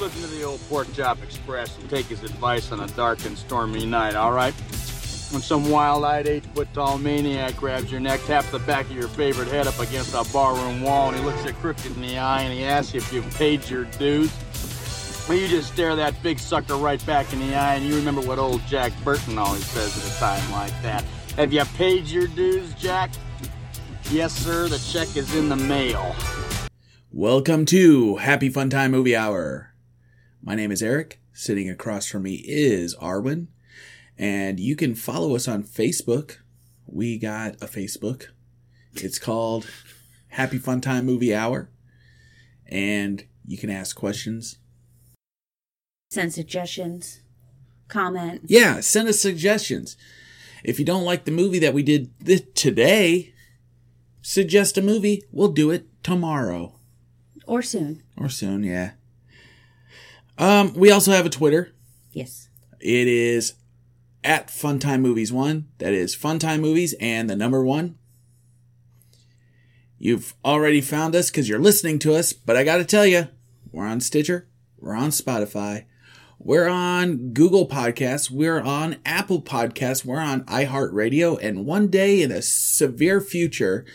listen to the old Pork Chop Express and take his advice on a dark and stormy night, all right? When some wild-eyed, eight-foot-tall maniac grabs your neck, taps the back of your favorite head up against a barroom wall, and he looks you crooked in the eye, and he asks you if you've paid your dues, well, you just stare that big sucker right back in the eye, and you remember what old Jack Burton always says at a time like that. Have you paid your dues, Jack? Yes, sir, the check is in the mail. Welcome to Happy Fun Time Movie Hour. My name is Eric. Sitting across from me is Arwen. And you can follow us on Facebook. We got a Facebook. It's called Happy Fun Time Movie Hour. And you can ask questions. Send suggestions, comment. Yeah, send us suggestions. If you don't like the movie that we did th- today, suggest a movie. We'll do it tomorrow. Or soon. Or soon, yeah. Um, we also have a Twitter. Yes. It is at Funtime Movies One. That is Funtime Movies and the number one. You've already found us because you're listening to us, but I got to tell you, we're on Stitcher, we're on Spotify, we're on Google Podcasts, we're on Apple Podcasts, we're on iHeartRadio, and one day in a severe future,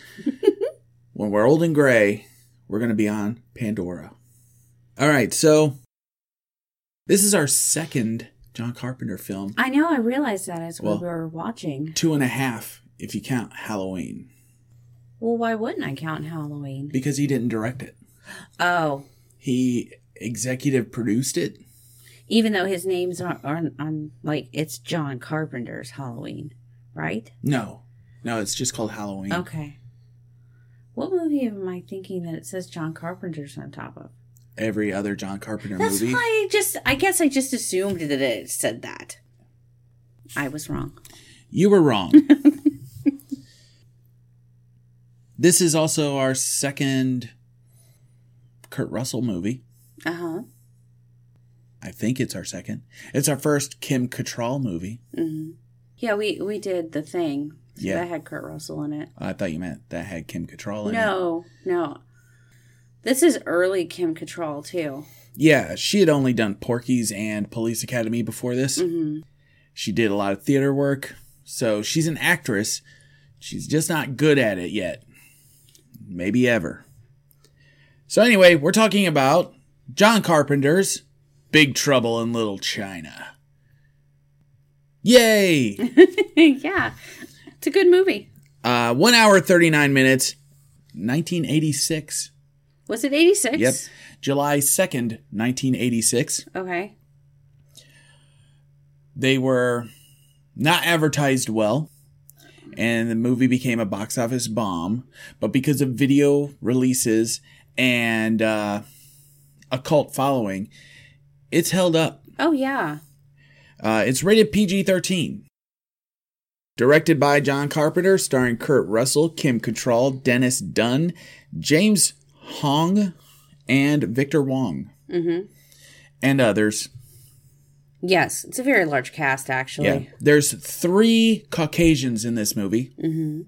when we're old and gray, we're going to be on Pandora. All right, so this is our second John Carpenter film. I know, I realized that as Well- we were watching. Two and a half, if you count Halloween, Well, why wouldn't I count Halloween? because he didn't direct it. Oh, He executive produced it. even though his name's on, on, on like, it's John Carpenter's Halloween, right? No, no, it's just called Halloween. Okay. What movie am I thinking that it says John Carpenter's on top of? Every other John Carpenter That's movie. why I just, I guess I just assumed that it said that. I was wrong. You were wrong. this is also our second Kurt Russell movie. Uh huh. I think it's our second. It's our first Kim Cattrall movie. hmm Yeah, we we did the thing. Yeah. That had Kurt Russell in it. I thought you meant that had Kim Cattrall in it. No, no. This is early Kim Cattrall too. Yeah, she had only done Porky's and Police Academy before this. hmm She did a lot of theater work, so she's an actress. She's just not good at it yet. Maybe ever. So, anyway, we're talking about John Carpenter's Big Trouble in Little China. Yay! yeah, it's a good movie. uh, one hour, 39 minutes, 1986. Was it eighty six? Yep. July 2nd, 1986. Okay. they were not advertised well and the movie became a box office bomb but because of video releases and uh, a cult following it's held up Oh yeah. uh, it's rated pg-13 directed by john carpenter starring kurt russell kim Cattrall, dennis dun james hong and victor wong Mm-hmm. and others Yes, it's a very large cast actually. Yeah. There's three Caucasians in this movie. Mm-hmm.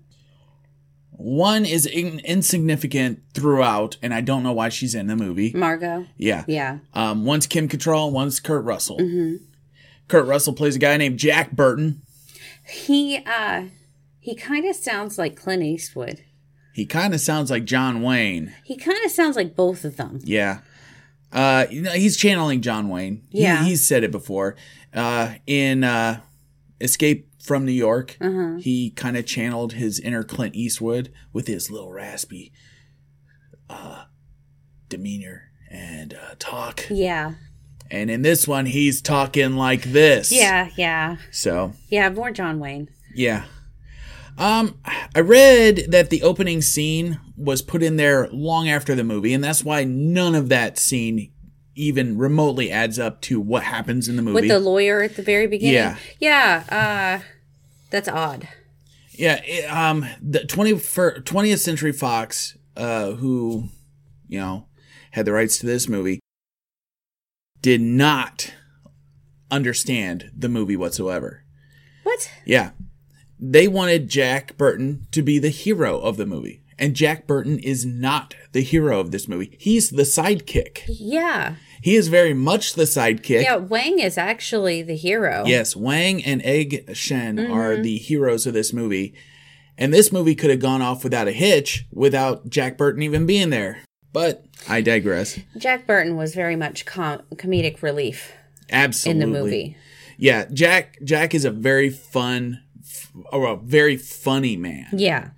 One is in- insignificant throughout, and I don't know why she's in the movie. Margot. Yeah. Yeah. Um, one's Kim Cattrall, one's Kurt Russell. Mm-hmm. Kurt Russell plays a guy named Jack Burton. He uh he kind of sounds like Clint Eastwood. He kind of sounds like John Wayne. He kind of sounds like both of them. Yeah. Uh, you know, he's channeling John Wayne. He- Yeah. he's said it before. Uh, in uh, Escape from New York, Uh-huh. he kind of channeled his inner Clint Eastwood with his little raspy uh, demeanor and uh, talk. Yeah. And in this one, he's talking like this. Yeah, yeah. So, Yeah, more John Wayne. yeah. Um, I read that the opening scene was put in there long after the movie, and that's why none of that scene even remotely adds up to what happens in the movie. With the lawyer at the very beginning. Yeah. Yeah, uh that's odd. Yeah, it, um, the 20th, 20th Century Fox, uh, who, you know, had the rights to this movie, did not understand the movie whatsoever. What? Yeah. They wanted Jack Burton to be the hero of the movie. And Jack Burton is not the hero of this movie. He's the sidekick. Yeah. He is very much the sidekick. Yeah, Wang is actually the hero. Yes, Wang and Egg Shen are Mm-hmm. the heroes of this movie. And this movie could have gone off without a hitch without Jack Burton even being there. But I digress. Jack Burton was very much com- comedic relief Absolutely. in the movie. Yeah, Jack Jack is a very fun or a very funny man. Yeah.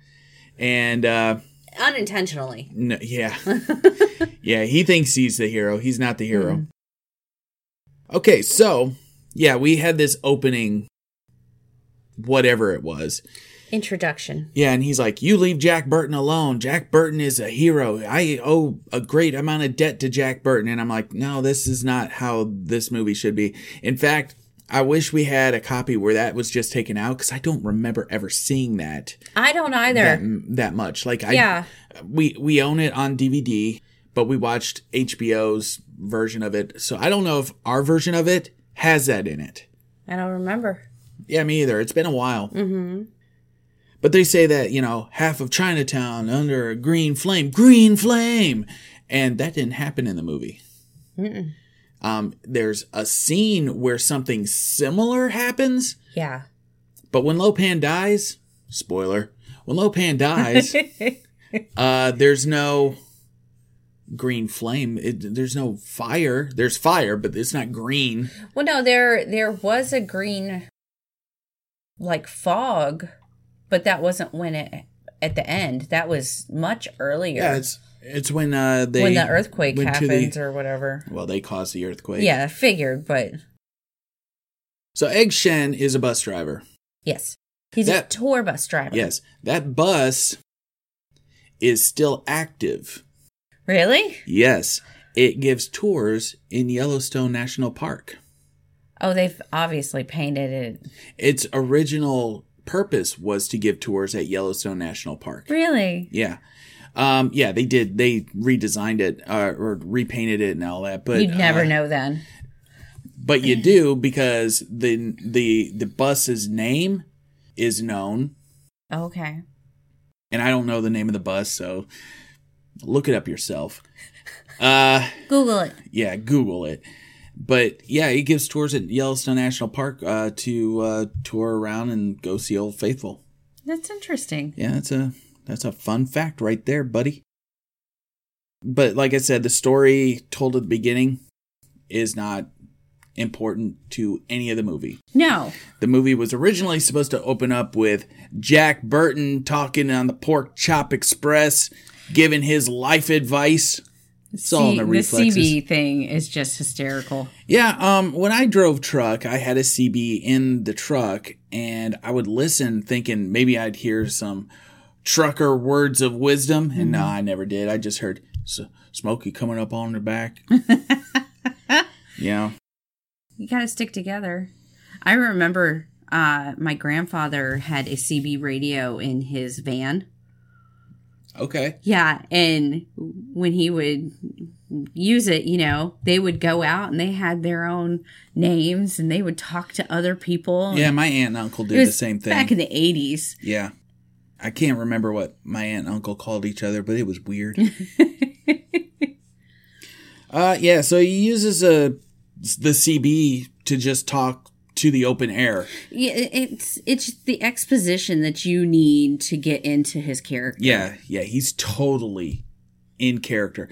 And uh Unintentionally. no, yeah. yeah, he thinks he's the hero. He's not the hero. Okay, so yeah, we had this opening whatever it was. Introduction. Yeah, and he's like, "You leave Jack Burton alone. Jack Burton is a hero. I owe a great amount of debt to Jack Burton." And I'm like, "No, this is not how this movie should be." In fact, I wish we had a copy where that was just taken out because I don't remember ever seeing that I don't either. that, that much. Like, I Yeah. we we own it on DVD, but we watched HBO's version of it, so I don't know if our version of it has that in it. I don't remember. Yeah, me either. It's been a while. Mm-hmm. But they say that, you know, half of Chinatown under a green flame, green flame. And that didn't happen in the movie. Um, there's a scene where something similar happens, Yeah. but when Lopan dies, spoiler, when Lopan dies, uh, there's no green flame. It, there's no fire. There's fire, but it's not green. Well, no, there there was a green, like fog, but that wasn't when it at the end. That was much earlier. Yeah, it's it's when uh they when the earthquake to the- happens or whatever. Well, they caused the earthquake. Yeah, I figured, but So Egg Shen is a bus driver. yes, he's That- a tour bus driver. Yes, that bus is still active. Really? Yes, it gives tours in Yellowstone National Park. Oh, they've obviously painted it. Its original purpose was to give tours at Yellowstone National Park. Really? Yeah. Um, yeah, they did. They redesigned it uh, or repainted it and all that. But You'd never uh, know then. But you do because the the the bus's name is known, Okay. and I don't know the name of the bus, so look it up yourself. Uh, Google it. yeah, Google it. But yeah, he gives tours at Yellowstone National Park uh, to uh, tour around and go see Old Faithful. That's interesting. Yeah, that's a that's a fun fact right there, buddy. But like I said, the story told at the beginning is not important to any of the movie. No. The movie was originally supposed to open up with Jack Burton talking on the Pork Chop Express, giving his life advice. It's all in the reflexes. CB thing is just hysterical. Yeah, um, when I drove truck, I had a CB in the truck, and I would listen, thinking maybe I'd hear some trucker words of wisdom, and no, I never did. I just heard S- Smokey coming up on the back. yeah, You got to stick together. I remember uh, my grandfather had a CB radio in his van. okay, Yeah, and when he would use it, you know, they would go out and they had their own names and they would talk to other people. yeah. My aunt and uncle did the same thing. Back in the 80s. yeah, I can't remember what my aunt and uncle called each other, but it was weird. uh, yeah. So he uses a the CB to just talk to the open air. Yeah, it's it's the exposition that you need to get into his character. Yeah, yeah, he's totally in character.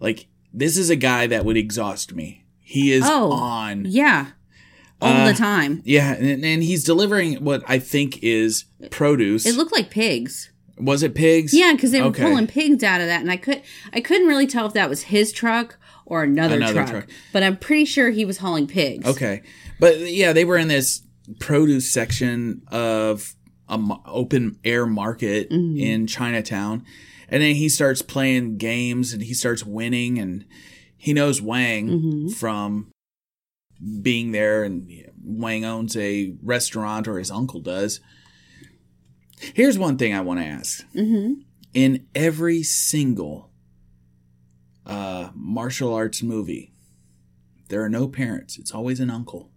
Like this is a guy that would exhaust me. He is Oh. on. Yeah. All Uh, the time. Yeah, and, and he's delivering what I think is produce. It looked like pigs. was it pigs? Yeah, because they were Okay. pulling pigs out of that, and I could I couldn't really tell if that was his truck or another, Another truck, truck. But I'm pretty sure he was hauling pigs. Okay, but yeah, they were in this produce section of a m- open air market Mm-hmm. in Chinatown, and then he starts playing games and he starts winning, and he knows Wang Mm-hmm. from being there, and Wang owns a restaurant, or his uncle does. Here's one thing I want to ask: Mm-hmm. in every single uh, martial arts movie, there are no parents. It's always an uncle.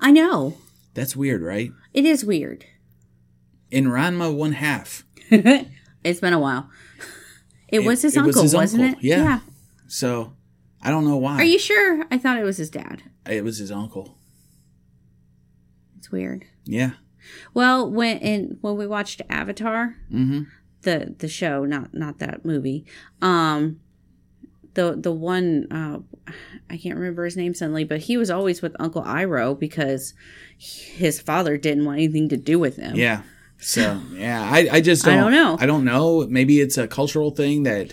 I know That's weird, right? it is weird. In Ranma One Half, It's been a while. It, It- was his it was uncle, wasn't uncle, it? yeah. So I don't know why. Are you sure? I thought it was his dad. It was his uncle. It's weird. Yeah. Well, when in when we watched Avatar, Mm-hmm. the the show, not not that movie, um, the the one uh, I can't remember his name suddenly, but he was always with Uncle Iroh because his father didn't want anything to do with him. Yeah. So yeah, I, I just don't, I don't know. I don't know. Maybe it's a cultural thing that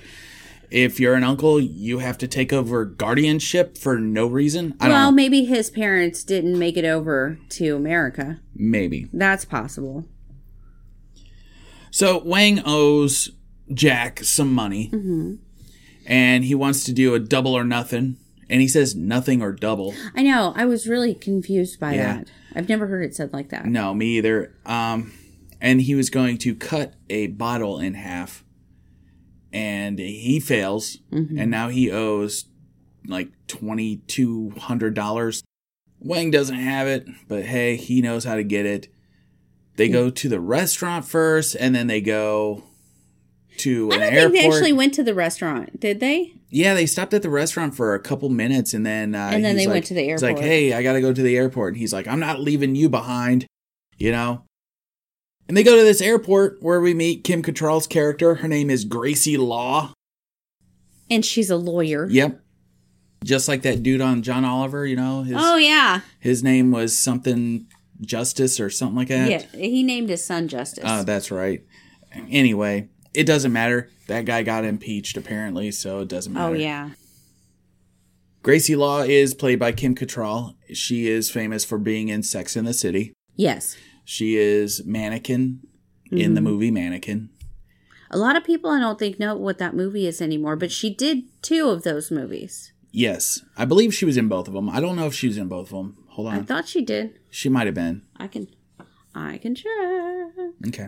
if you're an uncle, you have to take over guardianship for no reason. I Well, don't know. maybe his parents didn't make it over to America. Maybe. That's possible. So Wang owes Jack some money, Mm-hmm. and he wants to do a double or nothing. And he says nothing or double. I know. I was really confused by Yeah. that. I've never heard it said like that. No, me either. Um, and he was going to cut a bottle in half, and he fails, and now he owes like twenty two hundred dollars. Wang doesn't have it, but hey, he knows how to get it. They go to the restaurant first, and then they go to I an don't airport. think they actually went to the restaurant, did they? Yeah, they stopped at the restaurant for a couple minutes, and then uh, And then they went to the airport. He's like, "Hey, I got to go to the airport." And he's like, "I'm not leaving you behind," you know. And they go to this airport where we meet Kim Cattrall's character. Her name is Gracie Law. And she's a lawyer. Yep, just like that dude on John Oliver. You know, his Oh yeah. his name was something Justice or something like that. Yeah. He named his son Justice. Oh, that's right. Anyway, it doesn't matter. That guy got impeached apparently, so it doesn't oh, matter. oh yeah. Gracie Law is played by Kim Cattrall. She is famous for being in Sex in the City. Yes. She is Mannequin in the mm-hmm. movie Mannequin. A lot of people I don't think know what that movie is anymore, but she did two of those movies. Yes, I believe she was in both of them. I don't know if she was in both of them. Hold on. I thought she did. She might have been. I can I can check. Okay.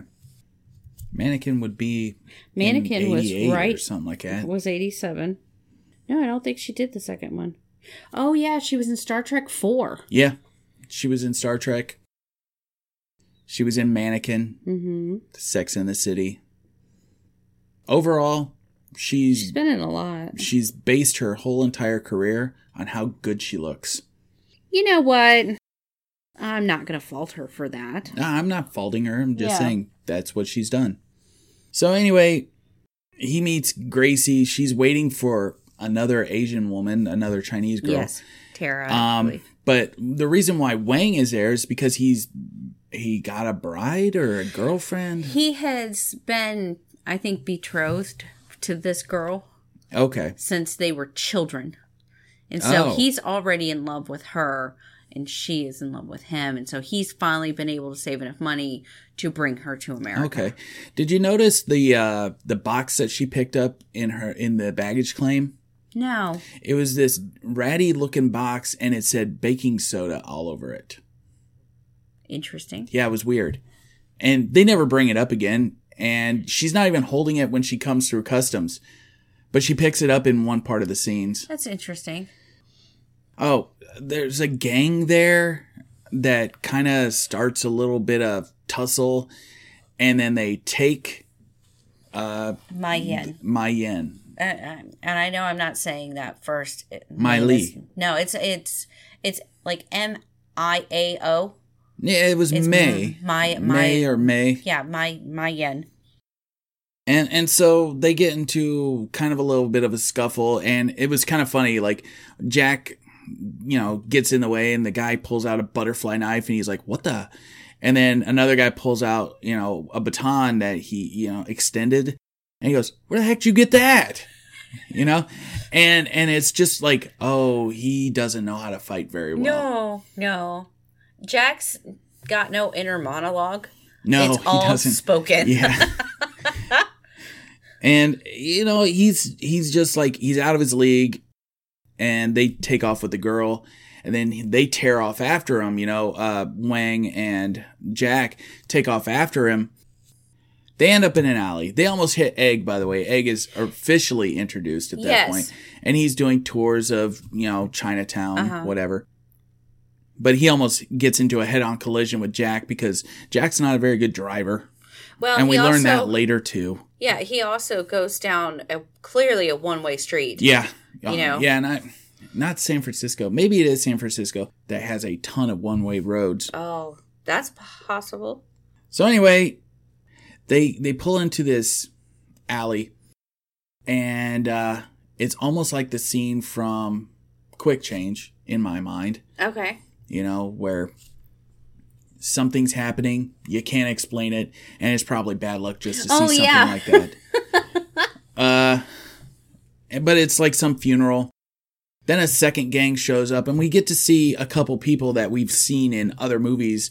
Mannequin would be in Mannequin was 88 or something like that. was 87. No, I don't think she did the second one. Oh yeah, she was in Star Trek 4. Yeah. She was in Star Trek. She was in Mannequin, Mhm. Sex in the City. Overall, she's She's been in a lot. she's based her whole entire career on how good she looks. You know what? I'm not going to fault her for that. Nah, I'm not faulting her. I'm just Yeah. saying that's what she's done. So anyway, he meets Gracie. She's waiting for another Asian woman, another Chinese girl. Yes. Tara. Um. But the reason why Wang is there is because he's he got a bride or a girlfriend. He has been, I think, betrothed to this girl Okay. since they were children. And so Oh. he's already in love with her and she is in love with him. And so he's finally been able to save enough money to bring her to America. Okay. Did you notice the uh the box that she picked up in her in the baggage claim? No. It was this ratty looking box and it said baking soda all over it. Interesting. Yeah, it was weird. And they never bring it up again. And she's not even holding it when she comes through customs. But she picks it up in one part of the scenes. That's interesting. Oh, there's a gang there that kind of starts a little bit of tussle. And then they take uh, My yen. my yen. Uh, uh, and I know I'm not saying that first. My name No, it's it's it's like M I A O. Yeah, it was It's May. my my May or May. yeah my my yen. And and so they get into kind of a little bit of a scuffle and it was kind of funny like Jack you know gets in the way and the guy pulls out a butterfly knife and he's like what the and then another guy pulls out you know a baton that he you know extended and he goes where the heck did you get that you know and and it's just like oh he doesn't know how to fight very well No, no. Jack's got no inner monologue. no it's all he doesn't spoken. Yeah. and you know, he's he's just like he's out of his league and they take off with the girl and then they tear off after him, you know, uh Wang and Jack take off after him. They end up in an alley. They almost hit Egg, by the way. Egg is officially introduced at that Yes. point. And he's doing tours of, you know, Chinatown, Uh-huh. whatever. But he almost gets into a head on collision with Jack because Jack's not a very good driver. Well, and we learn that later too. Yeah, he also goes down a, clearly a one way street. Yeah. You know? Yeah, not not San Francisco. Maybe it is San Francisco that has a ton of one-way roads. Oh, that's possible. So anyway, they they pull into this alley and uh it's almost like the scene from Quick Change in my mind, Okay. you know, where something's happening, you can't explain it, and it's probably bad luck just to see Oh, something yeah. like that. uh but it's like some funeral. Then a second gang shows up, and we get to see a couple people that we've seen in other movies.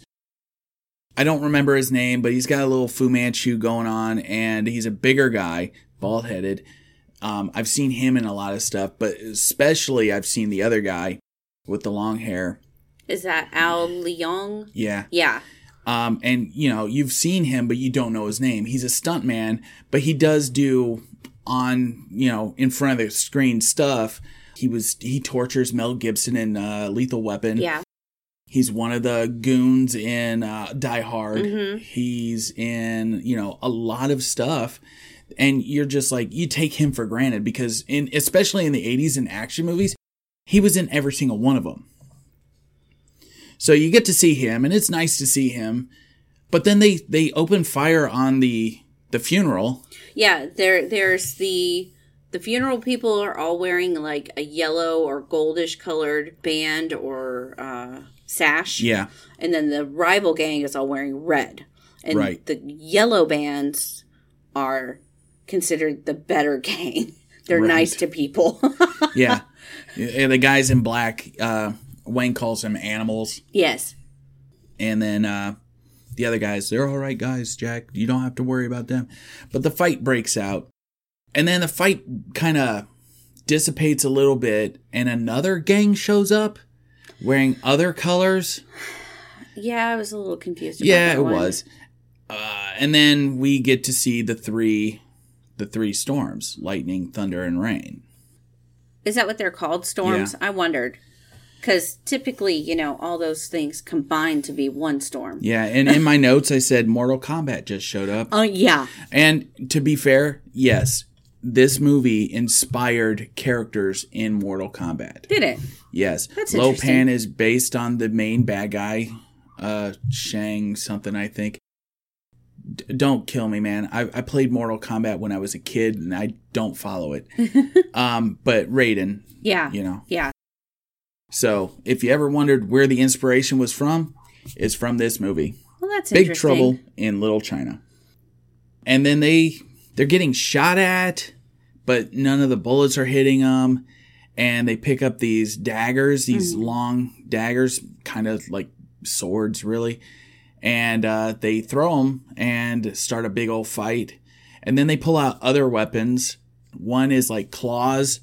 I don't remember his name, but he's got a little Fu Manchu going on, and he's a bigger guy, bald headed. Um, I've seen him in a lot of stuff, but especially I've seen the other guy with the long hair. Is that Al Leong? Yeah. Yeah. Um, and you know, you've seen him, but you don't know his name. He's a stuntman, but he does do on, you know, in front of the screen stuff. He was, he tortures Mel Gibson in, uh, Lethal Weapon. Yeah. He's one of the goons in, uh, Die Hard. Mhm. He's in, you know, a lot of stuff. And you're just like, you take him for granted because in, especially in the 80s in action movies, he was in every single one of them. So you get to see him, and it's nice to see him. But then they they open fire on the the funeral. Yeah, there there's the the funeral people are all wearing like a yellow or goldish colored band or uh, sash. Yeah, And then the rival gang is all wearing red. And Right. the yellow bands are considered the better gang. They're Right. nice to people. yeah. and the guys in black, uh, Wang calls them animals, yes. and then uh, the other guys, they're all right guys, Jack. You don't have to worry about them. But the fight breaks out, and then the fight kind of dissipates a little bit, and another gang shows up wearing other colors. Yeah, I was a little confused about Yeah, it one. was. Uh, and then we get to see the three, the three storms: lightning, thunder, and rain. Is that what they're called? Storms? I wondered. Because typically, you know, all those things combine to be one storm. Yeah, and in my notes I said Mortal Kombat just showed up. Oh, yeah. And to be fair, yes, this movie inspired characters in Mortal Kombat. Did it? Yes, That's Lo. Pan is based on the main bad guy, uh, Shang something I think. D- don't kill me, man. I, I played Mortal Kombat when I was a kid, and I don't follow it. um, but Raiden, Yeah. you know. Yeah. So if you ever wondered where the inspiration was from, it's from this movie. Well, that's interesting. Big. Trouble in Little China. And then they they're getting shot at, but none of the bullets are hitting them. And they pick up these daggers, these long daggers, kind of like swords, really. And uh, they throw them and start a big old fight. And then they pull out other weapons. One is like claws,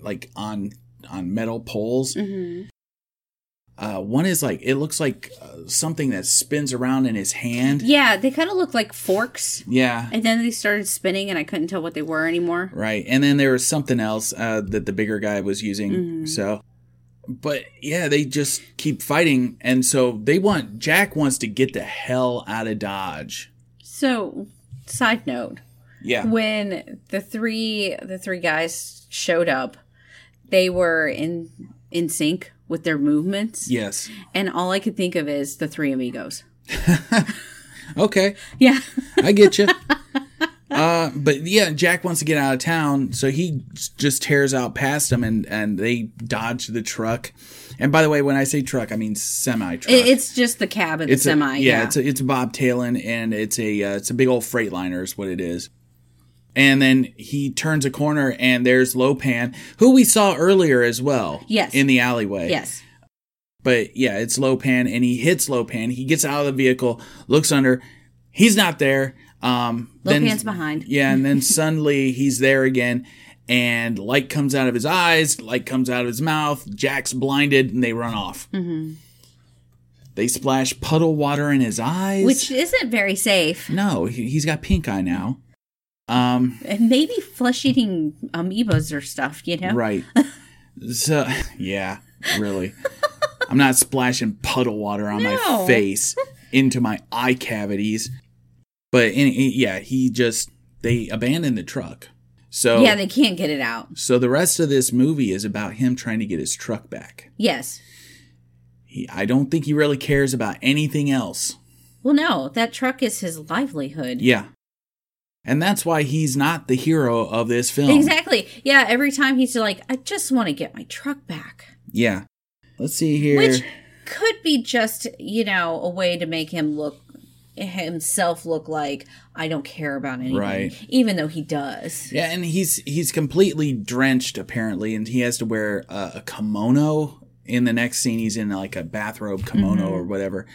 like on on metal poles. Mhm. Uh, one is like it looks like uh, something that spins around in his hand. Yeah, they kind of look like forks. Yeah, And then they started spinning, and I couldn't tell what they were anymore. right. And then there was something else uh, that the bigger guy was using. Mhm. So, but yeah, they just keep fighting, and so they want Jack wants to get the hell out of Dodge. So, side note: Yeah, when the three the three guys showed up, they were in in sync with their movements, yes. and all I could think of is the three amigos. Okay, Yeah, I get you. Uh, but yeah, Jack wants to get out of town, so he just tears out past them, and and they dodge the truck. And by the way, when I say truck, I mean semi truck. It's just the cab of the it's semi. A, yeah, it's a, it's a bobtailing, and it's a uh, it's a big old freightliner is what it is. And then he turns a corner, and there's Lopan, who we saw earlier as well. Yes. in the alleyway. yes. But yeah, it's Lopan, and he hits Lopan. He gets out of the vehicle, looks under. He's not there. Um, then- behind. Yeah, and then suddenly he's there again, and light comes out of his eyes, light comes out of his mouth. Jack's blinded, and they run off. hmm They splash puddle water in his eyes. Which isn't very safe. no, he, he's got pink eye now. Um, And maybe flesh eating amoebas or stuff, you know? right. So yeah, really. I'm not splashing puddle water on my face into my eye cavities. But in, yeah, he just they abandoned the truck. So Yeah, they can't get it out. so the rest of this movie is about him trying to get his truck back. Yes. He, I don't think he really cares about anything else. Well, no, that truck is his livelihood. Yeah. And that's why he's not the hero of this film. Exactly. Yeah, every time he's like, I just want to get my truck back. Yeah. Let's see here. Which could be just, you know, a way to make him look himself look like I don't care about anything. Right. Even though he does. yeah, and he's he's completely drenched apparently, and he has to wear a, a kimono in the next scene. He's in like a bathrobe kimono Mm-hmm. or whatever,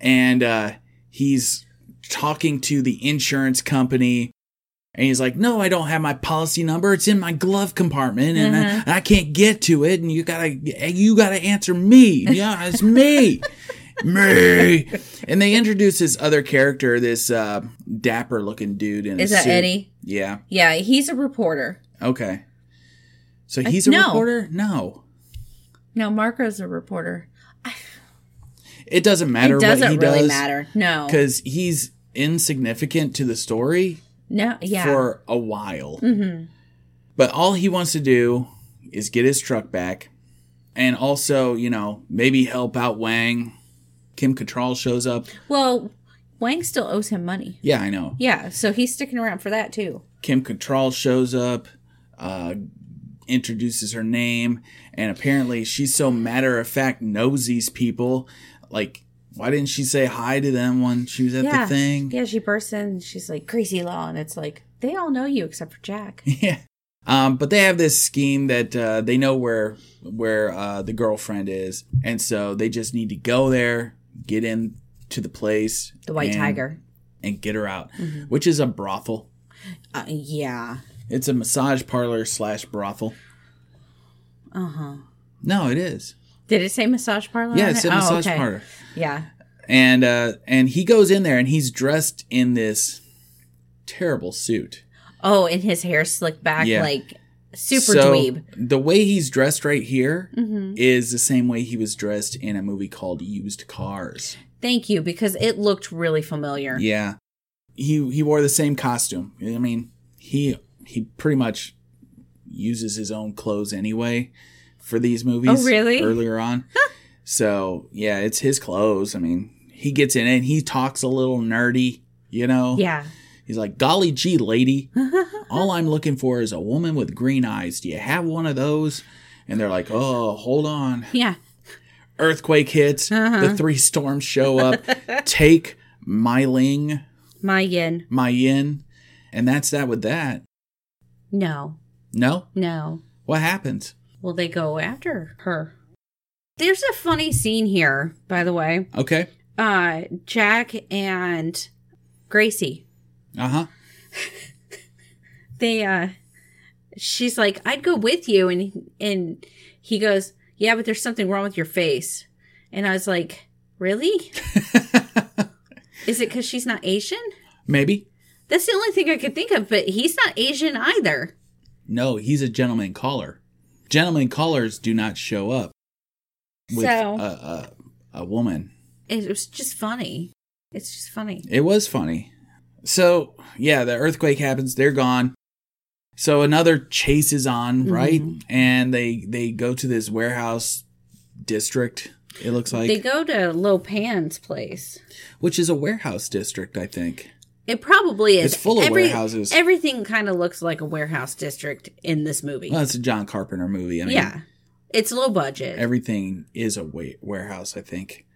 and uh, he's talking to the insurance company. And he's like, "No, I don't have my policy number. It's in my glove compartment, and Uh-huh. I, I can't get to it. And you gotta, you gotta answer me. Yeah, it's me, me." And they introduce this other character, this uh, dapper-looking dude in a Is that suit. Eddie? Yeah. Yeah, he's a reporter. Okay. So he's a no. reporter? No. No, Margot's a reporter. It doesn't matter it what doesn't he really does matter. No. because he's insignificant to the story No, yeah. for a while. Mm-hmm. But all he wants to do is get his truck back, and also, you know, maybe help out Wang. Kim Cattrall shows up. well, Wang still owes him money. Yeah, I know. Yeah, so he's sticking around for that too. Kim Cattrall shows up, uh, introduces her name, and apparently she's so matter of fact knows these people. Like, why didn't she say hi to them when she was at yeah. the thing? Yeah, she bursts in she's like, Gracie Law. And it's like, they all know you except for Jack. Yeah. Um, but they have this scheme that uh, they know where where uh, the girlfriend is, and so they just need to go there, get in to the place, The White and- Tiger. and get her out, which is a brothel. Uh, yeah. It's a massage parlor slash brothel. Uh huh. No, it is. Did it say massage parlor? Yeah, on it's it? Oh, massage okay. parlor. Yeah. and uh and he goes in there and he's dressed in this terrible suit Oh, and his hair slicked back Yeah. like super so dweeb. the way he's dressed right here is Mm-hmm. the same way he was dressed in a movie called used cars Thank you, because it looked really familiar. yeah he he wore the same costume i mean he he pretty much uses his own clothes anyway for these movies Oh, really? earlier on so yeah it's his clothes i mean he gets in and he talks a little nerdy you know Yeah. He's like, golly gee, lady, all I'm looking for is a woman with green eyes. Do you have one of those? And they're like, oh, hold on. Yeah. Earthquake hits. Uh-huh. The three storms show up. Take my ling, My yin. my yin. And that's that with that. No. No? No. What happens? Well, they go after her. There's a funny scene here, by the way. Okay. Uh, Jack and Gracie. Uh huh. They uh she's like, I'd go with you and and he goes, Yeah, but there's something wrong with your face. And I was like, Really? Is it because she's not Asian? Maybe. That's the only thing I could think of, but he's not Asian either. No, he's a gentleman caller. Gentleman callers do not show up with So- a, a, a woman. It was just funny. It's just funny. It was funny. So, yeah, the earthquake happens, they're gone. So another chase is on, mm-hmm. right? And they they go to this warehouse district, it looks like, they go to Lopan's place. which is a warehouse district, I think. It probably is. It's full of warehouses. Everything kind of looks like a warehouse district in this movie. Well, it's a John Carpenter movie. I mean, yeah. It's low budget. everything is a wa- warehouse, I think.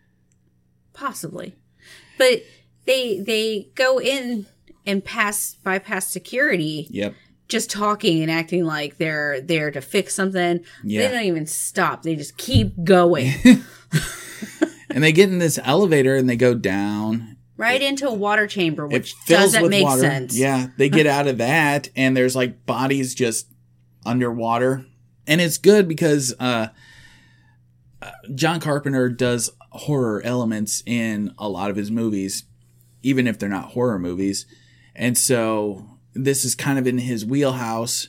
possibly. But they they go in and pass bypass security Yep. just talking and acting like they're there to fix something. Yeah. They don't even stop. They just keep going. And they get in this elevator and they go down. Right into a water chamber, which doesn't make water. sense. Yeah, they get out of that, and there's like bodies just underwater, and it's good because uh, uh, John Carpenter does horror elements in a lot of his movies, even if they're not horror movies, and so this is kind of in his wheelhouse.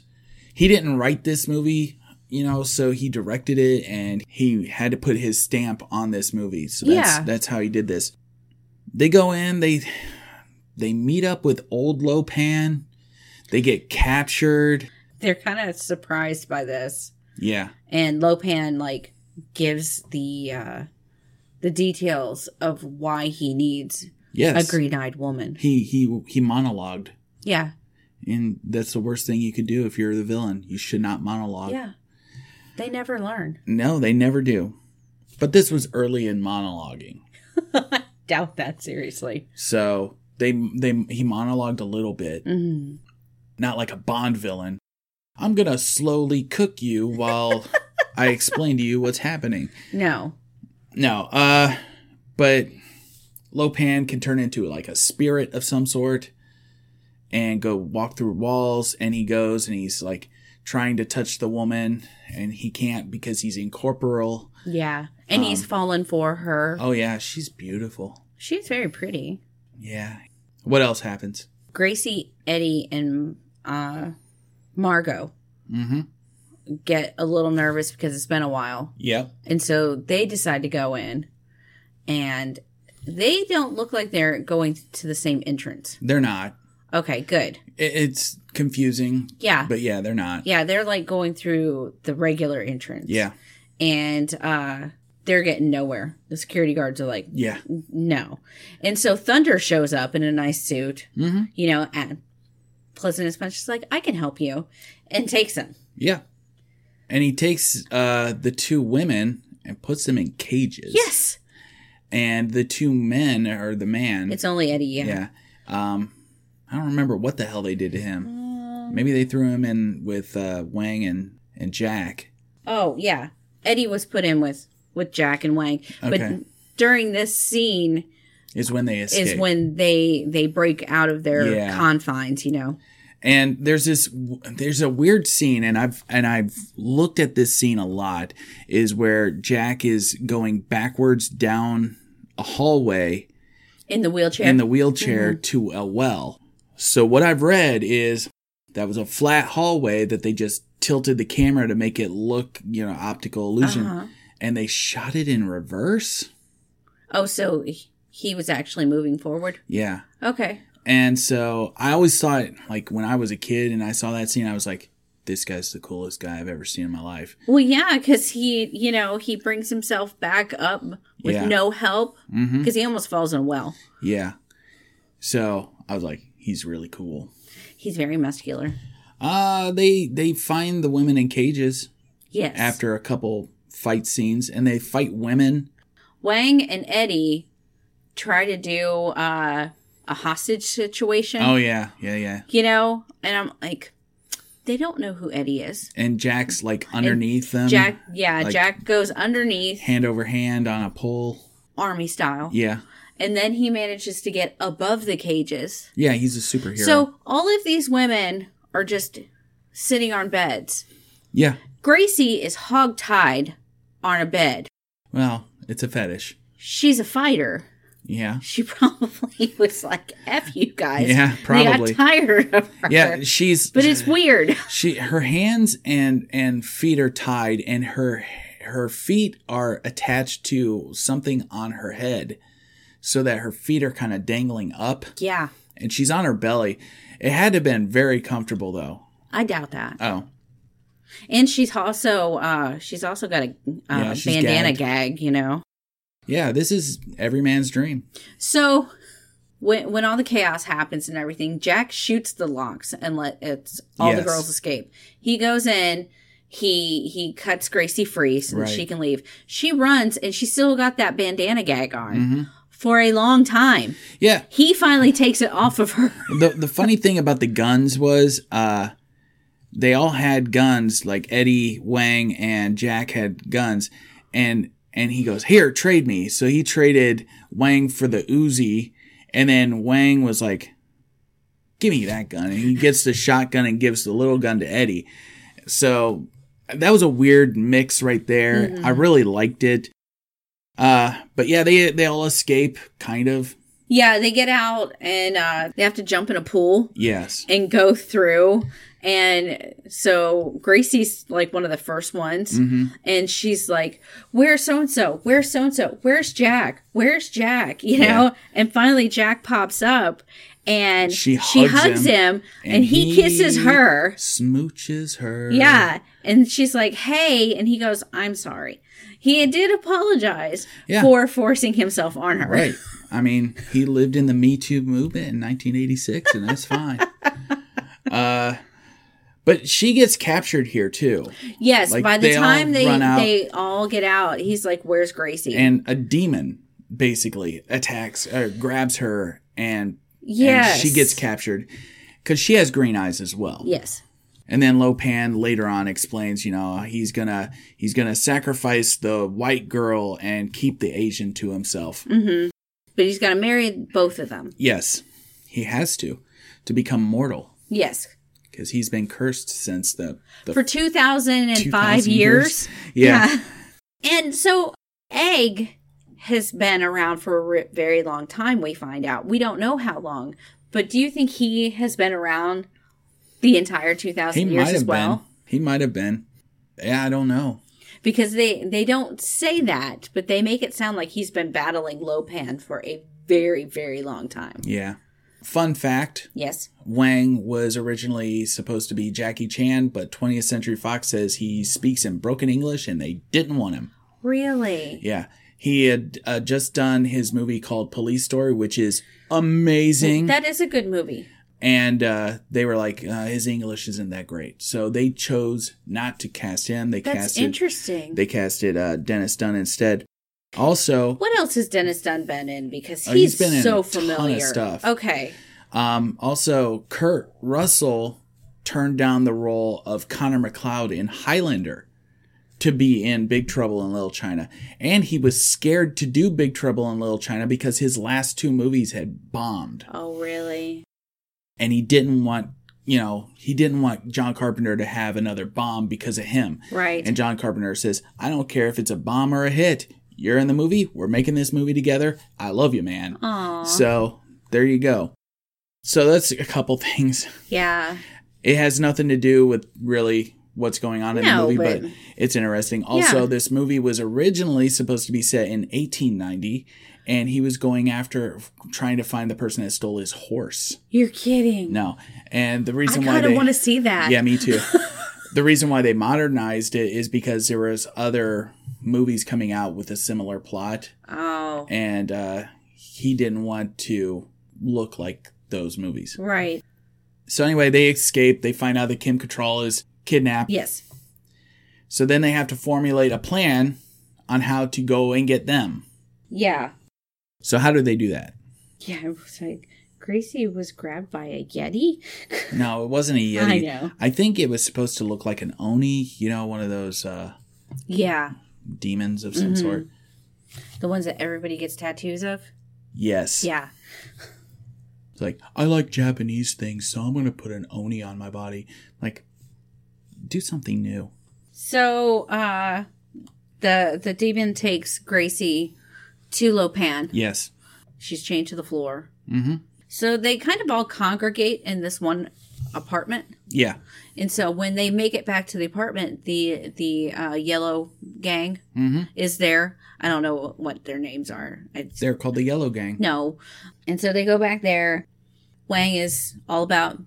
He didn't write this movie. You know, so he directed it and he had to put his stamp on this movie. So that's Yeah. that's how he did this. They go in, they they meet up with old Lopan. They get captured. They're kind of surprised by this. Yeah. and Lopan like gives the uh the details of why he needs Yes. a green-eyed woman. He he he monologued. Yeah. And that's the worst thing you could do if you're the villain. You should not monologue. Yeah. They never learn. No, they never do. But this was early in monologuing. Doubt that seriously. So they they he monologued a little bit. hmm Not like a Bond villain. I'm gonna slowly cook you while I explain to you what's happening. No. No, uh but Lopan can turn into like a spirit of some sort and go walk through walls and he goes and he's like trying to touch the woman and he can't because he's incorporeal. Yeah. And he's fallen for her. Oh yeah, she's beautiful. She's very pretty. Yeah. What else happens? Gracie, Eddie, and uh Margot Mhm. get a little nervous because it's been a while. Yeah. And so they decide to go in and they don't look like they're going to the same entrance. They're not. Okay, good. It's confusing, Yeah. but yeah, they're not. Yeah, they're like going through the regular entrance. Yeah. And uh they're getting nowhere. The security guards are like, Yeah. no. And so Thunder shows up in a nice suit, Mhm. you know, and Pleasant as much is like, I can help you, and takes him. Yeah. And he takes uh the two women and puts them in cages. Yes. And the two men or the man It's only Eddie, yeah. Yeah. Um, I don't remember what the hell they did to him. Um, Maybe they threw him in with uh, Wang and, and Jack. Oh, yeah. Eddie was put in with with Jack and Wang. Okay. But during this scene Is when they escape. is when they they break out of their Yeah. confines, you know. and there's this there's a weird scene and I've and I've looked at this scene a lot is where Jack is going backwards down a hallway In the wheelchair. in the wheelchair to a well. So what I've read is that was a flat hallway that they just tilted the camera to make it look, you know, optical illusion Uh-huh. And they shot it in reverse. Oh, so he- was actually moving forward. Yeah. Okay. And so I always thought, like, when I was a kid and I saw that scene, I was like, this guy's the coolest guy I've ever seen in my life. Well, yeah, because he, you know, he brings himself back up with Yeah. no help because he almost falls in a well. Yeah. So I was like, he's really cool. He's very muscular. Uh, they, they find the women in cages Yes. after a couple fight scenes and they fight women. Wang and Eddie try to do uh, a hostage situation, Oh, yeah. Yeah. Yeah. you know, and I'm like, they don't know who Eddie is. And Jack's like underneath them. Jack, yeah, like- Jack goes underneath Hand over hand on a pole. army style, Yeah. and then he manages to get above the cages. Yeah. He's a superhero. So all of these women are just sitting on beds. yeah. Gracie is hog-tied on a bed. Well, it's a fetish. She's a fighter. Yeah. She probably was like, "F you guys." Yeah, probably. They got tired of her. Yeah. She's, but it's weird. she her hands and and feet are tied and her her feet are attached to something on her head so that her feet are kind of dangling up Yeah, and she's on her belly it had to have been very comfortable though I doubt that. oh And she's also uh she's also got a uh, Yeah, bandana gagged. gag, you know. yeah this is every man's dream So when when all the chaos happens and everything, Jack shoots the locks and let it's all the girls escape. He goes in, he he cuts Gracie free so that she can leave. She runs and she still got that bandana gag on Mm-hmm. for a long time. yeah He finally takes it off of her. the the funny thing about the guns was uh they all had guns like Eddie Wang and Jack had guns. And and he goes here trade me. So he traded Wang for the Uzi. And then Wang was like give me that gun. And he gets the shotgun and gives the little gun to Eddie. So that was a weird mix right there. I really liked it. Uh but yeah they they all escape kind of Yeah, they get out and uh, they have to jump in a pool yes and go through. And so Gracie's like one of the first ones. Mm-hmm. And she's like, Where's so and so? Where's so and so? Where's Jack? Where's Jack? You know? Yeah. And finally, Jack pops up and She she, hugs hugs, him, him, and, he, kisses her. smooches her. Yeah. And she's like, hey. And he goes, I'm sorry. He did apologize Yeah. for forcing himself on her. Right. I mean, he lived in the Me Too movement in 1986, and that's fine. uh, but she gets captured here too, Yes. Like, by the they time they, out. they all get out, he's like, where's Gracie? and a demon basically attacks, uh, grabs her, and, yeah, she gets captured because she has green eyes as well. Yes. And then Lo Pan later on explains, you know, he's gonna he's gonna sacrifice the white girl and keep the Asian to himself. Mm. But he's to marry both of them. Yes, he has to to become mortal Yes. because he's been cursed since the, the For 2005 2000 years. Yeah. And so Egg has been around for a very long time, we find out. We don't know how long. But do you think he has been around the entire 2000 he years as well? been. He might have been. Yeah, I don't know. Because they, they don't say that, but they make it sound like he's been battling Lo Pan for a very, very long time. Yeah. Fun fact Yes. Wang was originally supposed to be Jackie Chan, but 20th Century Fox says he speaks in broken English and they didn't want him. Really? Yeah. He had uh, just done his movie called Police Story, which is amazing. That is a good movie. And uh, they were like, uh, his English isn't that great. So they chose not to cast him. They That's casted interesting. they casted uh, Dennis Dun instead. Also, What else has Dennis Dun been in? Because Oh, he's, he's been in so a ton of familiar. stuff. Okay. um, also Kurt Russell turned down the role of Connor MacLeod in Highlander to be in Big Trouble in Little China, and he was scared to do Big Trouble in Little China because his last two movies had bombed, Oh, really? And he didn't want. You know, he didn't want John Carpenter to have another bomb because of him. Right. And John Carpenter says, I don't care if it's a bomb or a hit. You're in the movie. We're making this movie together. I love you, man. Aw. So there you go. So that's a couple things. yeah. It has nothing to do with really what's going on in No, the movie, but- but, it's interesting. Also, Yeah. this movie was originally supposed to be set in 1890, and he was going after trying to find the person that stole his horse. You're kidding. No, and the I reason why kind of they want to see that. yeah, me too. the reason why they modernized it is because there was other movies coming out with a similar plot, Oh, and uh, he didn't want to look like those movies. right. So anyway, they escape. They find out that Kim Cattrall is kidnapped. Yes. So then they have to formulate a plan on how to go and get them. Yeah. So how do they do that? Yeah. I was like, Gracie was grabbed by a Yeti? No, it wasn't a Yeti. I know. I think it was supposed to look like an Oni, you know, one of those uh, Yeah. demons of some Mhm. sort. The ones that everybody gets tattoos of? Yes. Yeah. It's like, I like Japanese things, so I'm going to put an Oni on my body. Like, do something new. So, uh, the the demon takes Gracie to Lo Pan. Yes. She's chained to the floor. Mm-hmm. So they kind of all congregate in this one apartment. Yeah. And so when they make it back to the apartment, the the uh, yellow gang Mm-hmm. is there. I don't know what their names are. It's, They're called the Yellow Gang. no. And so they go back there. Wang is all about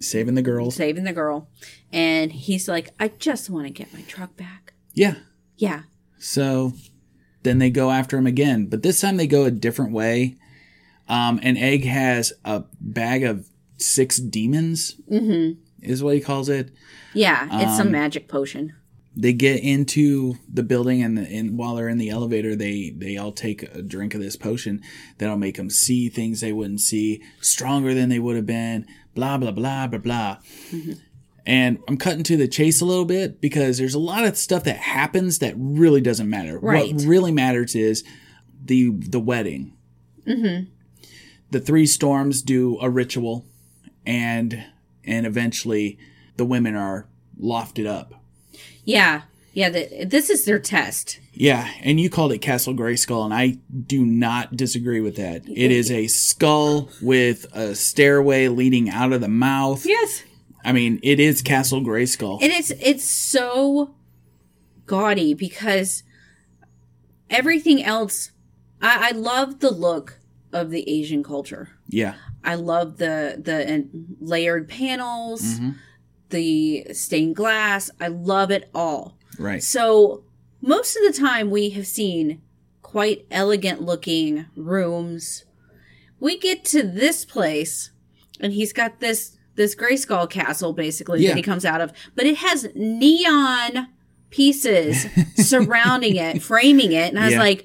Saving the girl. saving the girl. And he's like, I just want to get my truck back. Yeah. Yeah. So then they go after him again, but this time they go a different way. Um, and Egg has a bag of six demons, Mm-hmm. is what he calls it. Yeah. It's some Um, magic potion. They get into the building, and, and while they're in the elevator, they they all take a drink of this potion that'll make them see things they wouldn't see, stronger than they would have been. Blah blah blah blah blah. And I'm cutting to the chase a little bit because there's a lot of stuff that happens that really doesn't matter. Right. What really matters is the the wedding. Mm-hmm. The three storms do a ritual, and and eventually the women are lofted up. Yeah. Yeah. The, this is their test. Yeah, and you called it Castle Grayskull, and I do not disagree with that. It is a skull with a stairway leading out of the mouth. Yes. I mean, it is Castle Grayskull. And it's it's so gaudy because everything else I, I love the look of the Asian culture. yeah, I love the the uh, layered panels, Mm-hmm. the stained glass. I love it all. Right. So most of the time we have seen quite elegant looking rooms. We get to this place and he's got this this Grayskull castle basically Yeah. that he comes out of, but it has neon pieces surrounding it, framing it, and I was Yeah. like,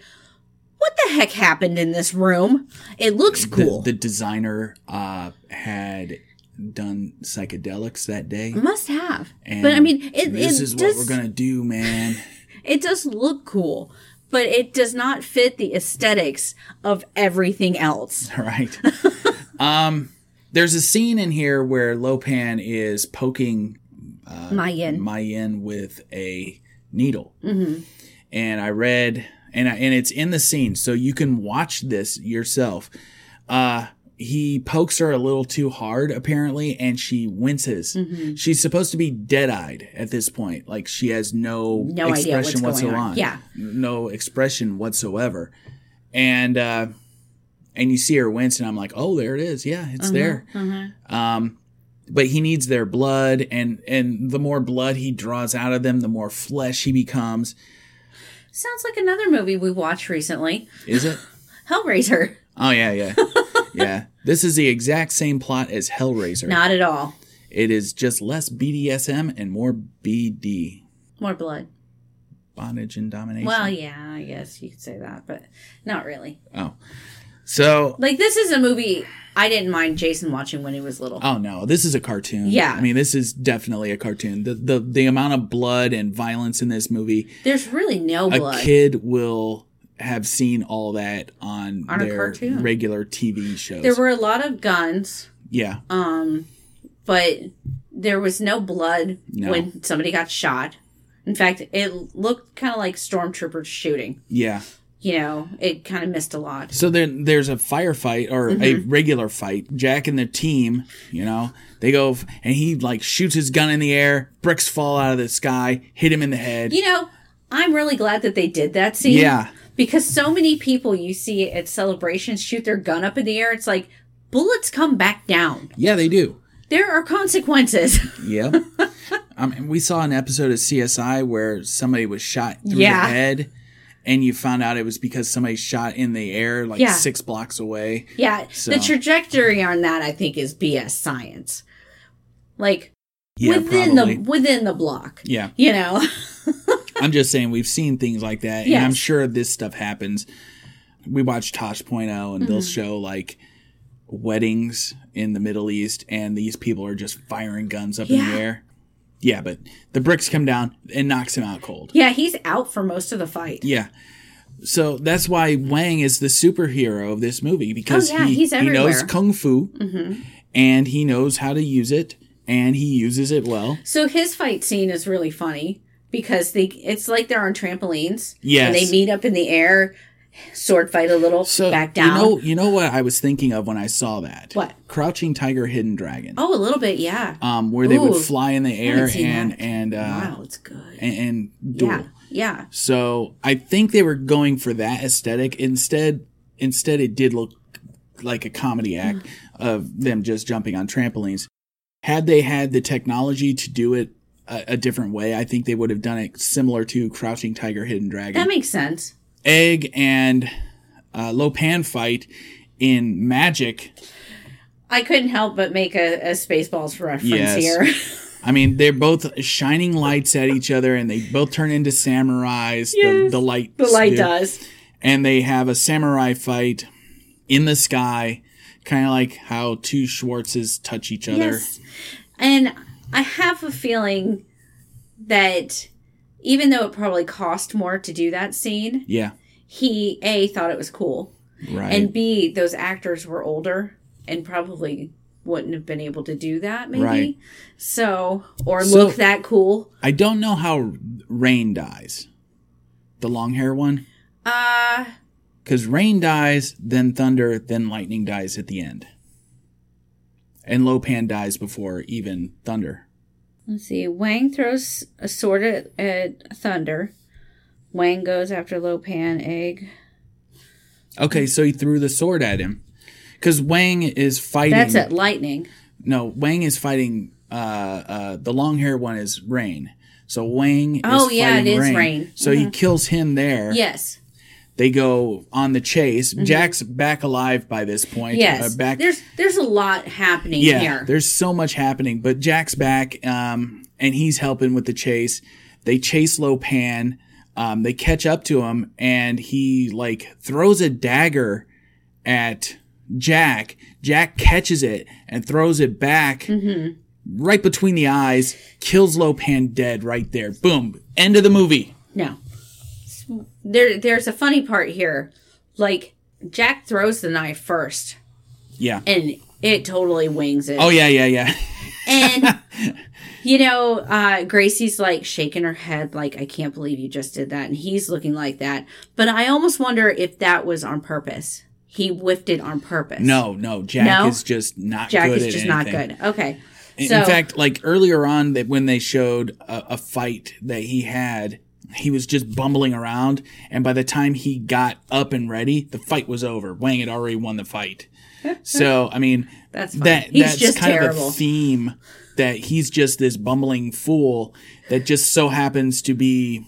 what the heck happened in this room? It looks The- cool. The, designer uh, had done psychedelics that day. Must have. And but I mean, it, this it is does, what we're gonna do, man. it does look cool, but it does not fit the aesthetics of everything else. right. um, there's a scene in here where Lo Pan is poking Mayan. Mayan with a needle, mm-hmm. and I read, and I, and it's in the scene, so you can watch this yourself. Uh, he pokes her a little too hard, apparently, and she winces. Mm-hmm. She's supposed to be dead-eyed at this point, like she has no, No expression whatsoever. Yeah. no expression whatsoever, and uh, and you see her wince, and I'm like, oh, there it is. Yeah, Uh-huh, it's there. Um, but he needs their blood, and and the more blood he draws out of them, the more flesh he becomes. Sounds like another movie we watched recently, Is it? Hellraiser. Oh yeah, yeah, yeah. This is the exact same plot as Hellraiser. Not at all. It is just less BDSM and more BD, More blood. bondage and domination. Well, yeah, I guess you could say that, but not really. oh, so Like this is a movie I didn't mind Jason watching when he was little. Oh no, this is a cartoon. Yeah. I mean this is definitely a cartoon. The the the amount of blood and violence in this movie, There's really no a blood. kid will have seen all that on, On a their cartoon. regular TV shows. There were a lot of guns, yeah. um, but there was no blood No. when somebody got shot. In fact, it looked kind of like stormtroopers shooting. Yeah. You know, it kind of missed a lot. So then there's a firefight or a Mm-hmm. regular fight. Jack and the team, you know, they go and he like shoots his gun in the air, bricks fall out of the sky, hit him in the head. You know, I'm really glad that they did that scene. Yeah. Because so many people you see at celebrations shoot their gun up in the air. It's like bullets come back down. Yeah, they do. There are consequences. yeah. I mean, we saw an episode of CSI where somebody was shot through Yeah. the head, and you found out it was because somebody shot in the air like Yeah. six blocks away. yeah. So- The trajectory on that I think is BS science. Like Yeah, within probably. the within the block. yeah, You know. I'm just saying we've seen things like that, and I'm sure this stuff happens. We watch Tosh.0, and Mm-hmm. they'll show like weddings in the Middle East, and these people are just firing guns up in the air. Yeah, but the bricks come down and knocks him out cold. yeah, he's out for most of the fight. Yeah. So that's why Wang is the superhero of this movie because Oh, yeah, he, he knows kung fu mm-hmm. and he knows how to use it and he uses it well. So his fight scene is really funny because they it's like they're on trampolines. Yes. And they meet up in the air, sword fight a little, So back down. you know you know what I was thinking of when I saw that? What? Crouching Tiger, Hidden Dragon. oh, a little bit, yeah. Um, where they would fly in the air and that. and uh, wow, it's good. and, and duel. yeah, yeah. So I think they were going for that aesthetic. Instead, instead it did look like a comedy act of them just jumping on trampolines. Had they had the technology to do it a, a different way, I think they would have done it similar to Crouching Tiger, Hidden Dragon. That makes sense. Egg and uh, Lo Pan fight in Magic. I couldn't help but make a, a Spaceballs reference Yes. here. I mean, they're both shining lights at each other, and they both turn into samurais. The, the light, the light do. does. and they have a samurai fight in the sky, kind of like how two Schwartzes touch each other. Yes. And I have a feeling that even though it probably cost more to do that scene, Yeah, he A thought it was cool. right. And B, those actors were older and probably wouldn't have been able to do that, maybe. Right. So, or So- look that cool. I don't know how Rain dies, the long hair one, Uh, because Rain dies, then Thunder, then Lightning dies at the end, and Lo Pan dies before even Thunder. Let's see. Wang throws a sword at, at Thunder. Wang goes after Lo Pan Egg. Okay, so he threw the sword at him because Wang is fighting. That's it. Lightning. No, Wang is fighting. Uh, uh, the long hair one is Rain. So Wang. Is Oh, yeah, it is Rain. Rain. Mm-hmm. So he kills him there. Yes. They go on the chase. Jack's back alive by this point. Mm-hmm. Yes. Uh, back. There's there's a lot happening yeah. here. There's so much happening, but Jack's back. Um, and he's helping with the chase. They chase Lo Pan. Um, they catch up to him, and he like throws a dagger at Jack. Jack catches it and throws it back Mm-hmm. right between the eyes. Kills Lo Pan dead right there. Boom. End of the movie. No. There there's a funny part here. Like Jack throws the knife first Yeah. and it totally wings it. Oh yeah, yeah, yeah. And you know, uh Gracie's like shaking her head like I can't believe you just did that and he's looking like that. But I almost wonder if that was on purpose. He whiffed it on purpose. No, no. Jack No? is just not Jack is just not good. Okay. In So in fact, like earlier on, that when they showed a, a fight that he had, he was just bumbling around, and by the time he got up and ready, the fight was over. Wang had already won the fight. So I mean, That's that He's that's just kind of a theme that he's just this bumbling fool that just so happens to be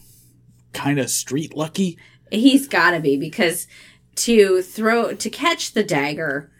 kind of street lucky. He's got to be because to throw to catch the dagger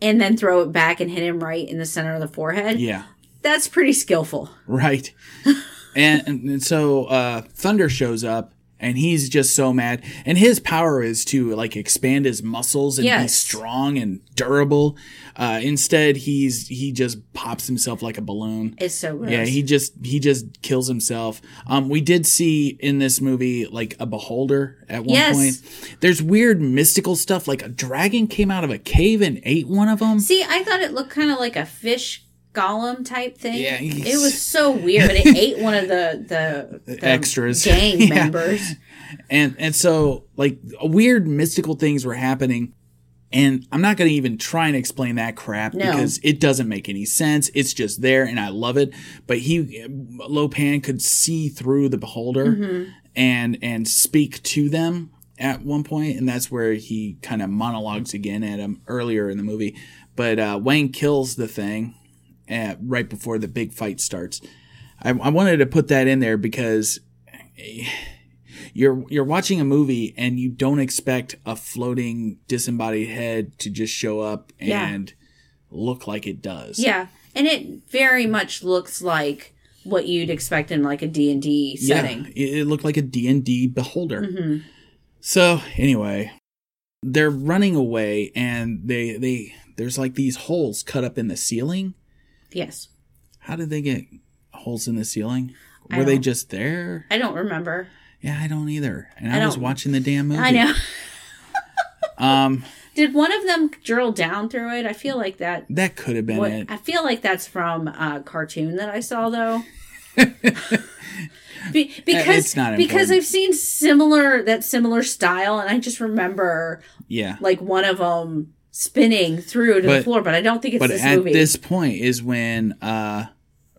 and then throw it back and hit him right in the center of the forehead. Yeah. That's pretty skillful. Right. and, and so uh, Thunder shows up and he's just so mad. And his power is to like expand his muscles and be strong and durable. Uh, instead, he's he just pops himself like a balloon. It's so gross. Yeah, he just he just kills himself. Um, we did see in this movie like a beholder at one Yes. point. There's weird mystical stuff like a dragon came out of a cave and ate one of them. See, I thought it looked kind of like a fish golem type thing. Yeah, he's- it was so weird. It ate one of the the, the extras. gang Yeah. members. and and so like weird mystical things were happening and i'm not going to even try and explain that crap No. because it doesn't make any sense it's just there and i love it but he Lo Pan could see through the beholder Mm-hmm. and and speak to them at one point and that's where he kind of monologues again at him earlier in the movie but uh, wayne kills the thing uh, right before the big fight starts I, I wanted to put that in there because you're you're watching a movie and you don't expect a floating disembodied head to just show up Yeah. and look like it does. Yeah, and it very much looks like what you'd expect in like a D and D Yeah, setting. it, it looked like a D&D beholder. hmm So, anyway, they're running away and they they there's like these holes cut up in the ceiling. Yes, How did they get holes in the ceiling? Were they just there? I don't remember. Yeah, I don't either. And I I, was watching the damn movie. I know. Um, Did one of them drill down through it? I feel like that. that could have been What, it. I feel like that's from a cartoon that I saw though. Be, because It's not because. I've seen similar that similar style, and I just remember Yeah. like one of them spinning through to the floor, but I don't think it's But this at movie. this point is when uh,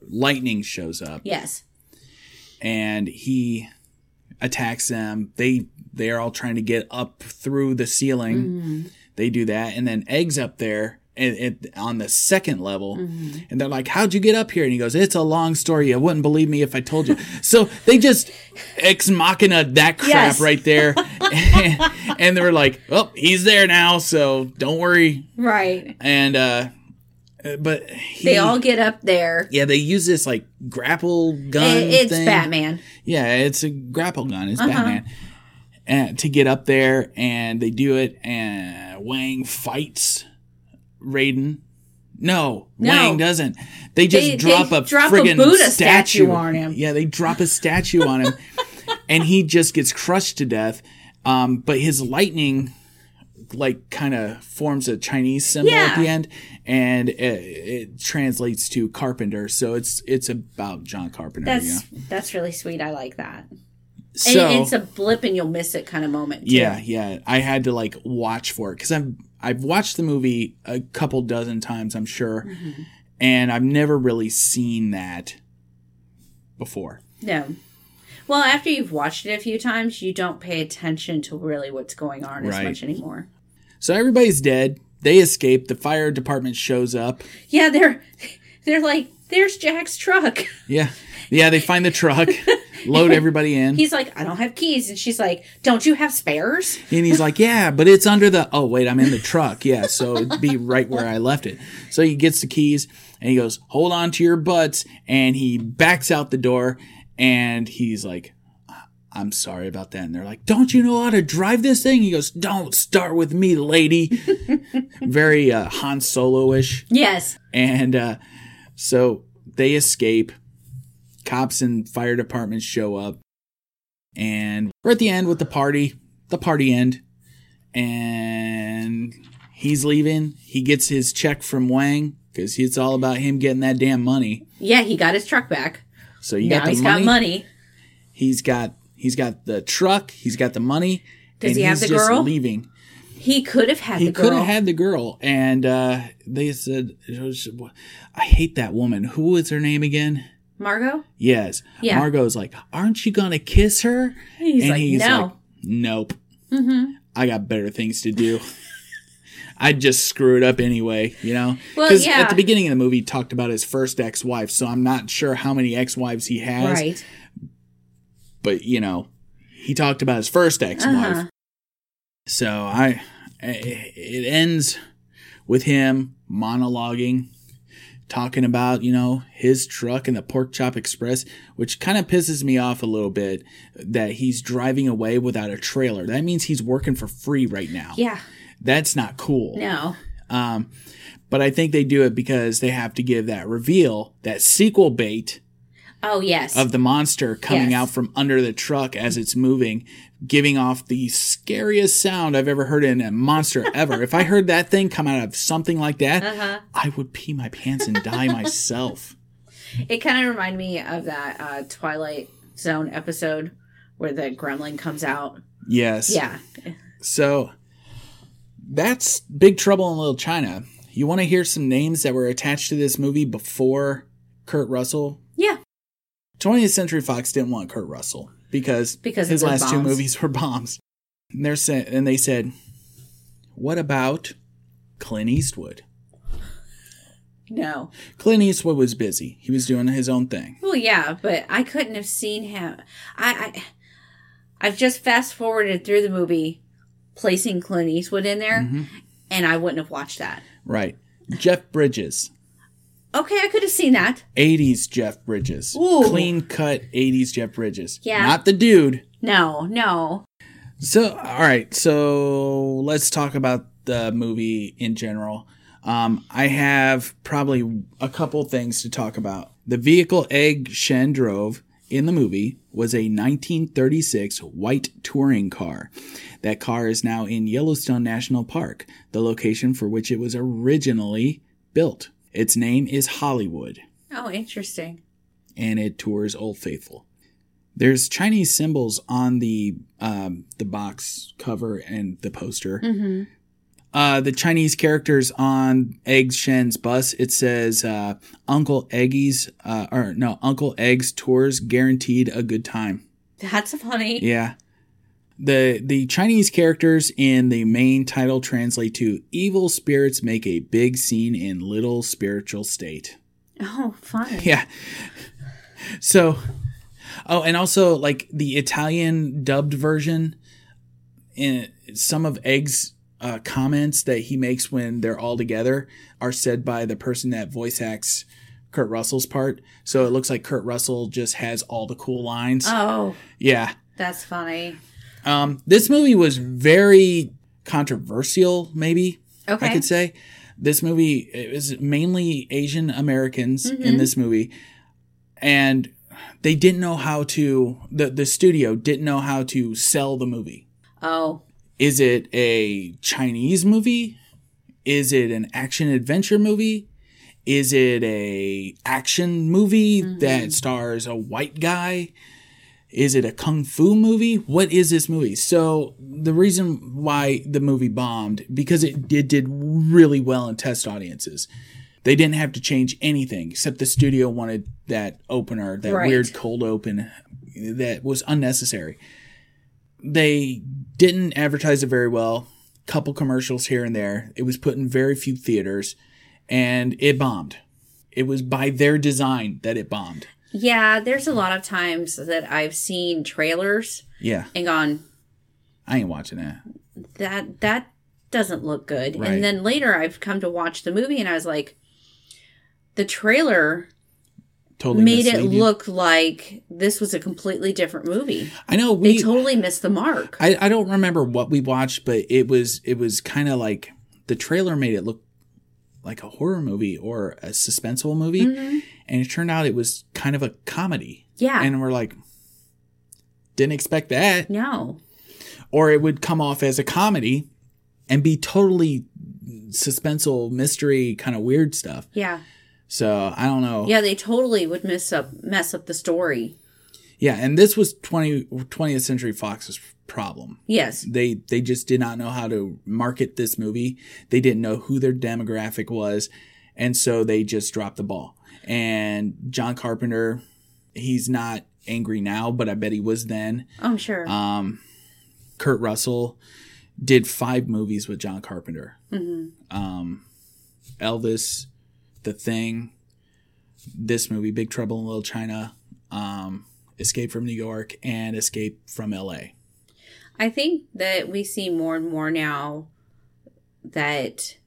lightning shows up yes, and he attacks them. They they are all trying to get up through the ceiling. Mm-hmm. They do that, and then eggs up there on the second level, Mm-hmm. and they're like, "How'd you get up here?" And he goes, "It's a long story. You wouldn't believe me if I told you." so they just ex machina that crap Yes. right there, and, and they were like, "Oh, he's there now, so don't worry." right. And uh, but he, They all get up there. yeah, they use this like grapple gun. It- it's thing. Batman. Yeah, it's a grapple gun. It's Uh-huh. Batman. And to get up there, and they do it, and Wang fights Raiden. No, No. Wang doesn't. They just They- drop they a drop a Buddha statue. statue on him. Yeah, they drop a statue on him, and he just gets crushed to death. Um, but his lightning, like, kind of forms a Chinese symbol at the end, and it, it translates to Carpenter. So it's it's about John Carpenter. That's yeah. that's really sweet. I like that. And So it's a blip and you'll miss it kind of moment. Too. Yeah, yeah. I had to like watch for it because I've I've watched the movie a couple dozen times, I'm sure, Mm-hmm. and I've never really seen that before. No. Well, after you've watched it a few times, you don't pay attention to really what's going on as much anymore. So everybody's dead. They escape. The fire department shows up. Yeah, they're they're like, there's Jack's truck. Yeah. Yeah, they find the truck, load everybody in. He's like, I don't have keys, and she's like, Don't you have spares? And he's like, Yeah, but it's under the. Oh, wait, I'm in the truck. Yeah, so it'd be right where I left it. So he gets the keys and he goes, Hold on to your butts. And he backs out the door and he's like, I'm sorry about that. And they're like, Don't you know how to drive this thing? He goes, Don't start with me, lady. Very uh, Han Solo ish. Yes. And uh, so they escape. Cops and fire departments show up. And we're at the end with the party, the party end. And he's leaving. He gets his check from Wang because it's all about him getting that damn money. Yeah, he got his truck back. So you now got he's money. got money. He's got he's got the truck. He's got the money. Does and he have the just girl? Leaving. He could have had He the could girl. have had the girl, and uh, they said, "I hate that woman. Who is her name again?" Margot? Yes. Yeah. Margot's like, "Aren't you gonna kiss her?" He's like, "No." like, "Nope. I got better things to do." I'd just screw it up anyway, you know? Well, Because yeah. at the beginning of the movie, he talked about his first ex wife, so I'm not sure how many ex wives he has. Right. But, you know, he talked about his first ex wife. Uh-huh. So I, it ends with him monologuing, talking about you know his truck and the Pork Chop Express, which kind of pisses me off a little bit that he's driving away without a trailer. That means he's working for free right now. Yeah. That's not cool. No. Um, but I think they do it because they have to give that reveal, that sequel bait Oh, yes. of the monster coming Yes. out from under the truck as it's moving, giving off the scariest sound I've ever heard in a monster ever. if I heard that thing come out of something like that, Uh-huh. I would pee my pants and die myself. It kind of reminded me of that uh, Twilight Zone episode where the gremlin comes out. Yes. Yeah. So that's Big Trouble in Little China. You want to hear some names that were attached to this movie before Kurt Russell? Yeah. 20th Century Fox didn't want Kurt Russell because, Because his last two movies were bombs. And they're sa- and they said, "What about Clint Eastwood?" No. Clint Eastwood was busy. He was doing his own thing. Well, yeah, but I couldn't have seen him. I, I I've just fast forwarded through the movie, placing Clint Eastwood in there, Mm-hmm. and I wouldn't have watched that. Right. Jeff Bridges. Okay, I could have seen that. 80s Jeff Bridges. Ooh. Clean cut 80s Jeff Bridges. Yeah. Not the dude. No, no. So, all right. So let's talk about the movie in general. Um, I have probably a couple things to talk about. The vehicle Egg Shen drove in the movie was a 1936 white touring car. That car is now in Yellowstone National Park, the location for which it was originally built. Its name is Hollywood Oh, interesting. and it tours Old Faithful. There's Chinese symbols on the um, the box cover and the poster. Mm-hmm. Uh, the Chinese characters on Egg Shen's bus it says uh, Uncle Eggy's uh, or no Uncle Egg's tours guaranteed a good time. That's funny. Yeah. The the Chinese characters in the main title translate to evil spirits make a big scene in little spiritual state. Oh, fun. Yeah. So, oh, and also like the Italian dubbed version, in some of Egg's uh, comments that he makes when they're all together are said by the person that voice acts Kurt Russell's part. So it looks like Kurt Russell just has all the cool lines. Oh, yeah. that's funny. Um, this movie was very controversial, maybe Okay. I could say. This movie it was mainly Asian Americans in this movie, and they didn't know how to. the The studio didn't know how to sell the movie. Oh, Is it a Chinese movie? Is it an action adventure movie? Is it a action movie that stars a white guy? Is it a kung fu movie? What is this movie? So the reason why the movie bombed because it, it did really well in test audiences. They didn't have to change anything except the studio wanted that opener, that Right. weird cold open that was unnecessary. They didn't advertise it very well. couple commercials here and there. It was put in very few theaters, and it bombed. It was by their design that it bombed. Yeah, there's a lot of times that I've seen trailers Yeah, and gone, I ain't watching that. that that doesn't look good. Right. And then later I've come to watch the movie and I was like, the trailer Totally made it you. look like this was a completely different movie. I know They we. totally missed the mark. I, I don't remember what we watched, but it was it was kind of like the trailer made it look like a horror movie or a suspenseful movie, and it turned out it was kind of a comedy. Mm-hmm. Yeah. and we're like, didn't expect that, no. or it would come off as a comedy and be totally suspenseful mystery kind of weird stuff. Yeah. So I don't know. Yeah, they totally would mess up mess up the story. Yeah, and this was 20, 20th Century Fox's problem. Yes. They they just did not know how to market this movie. They didn't know who their demographic was, and so they just dropped the ball. And John Carpenter, he's not angry now, but I bet he was then. Oh, I'm sure. Um, Kurt Russell did five movies with John Carpenter. Um, Elvis, The Thing, this movie, Big Trouble in Little China, um, Escape from New York, and Escape from L.A. I think that we see more and more now that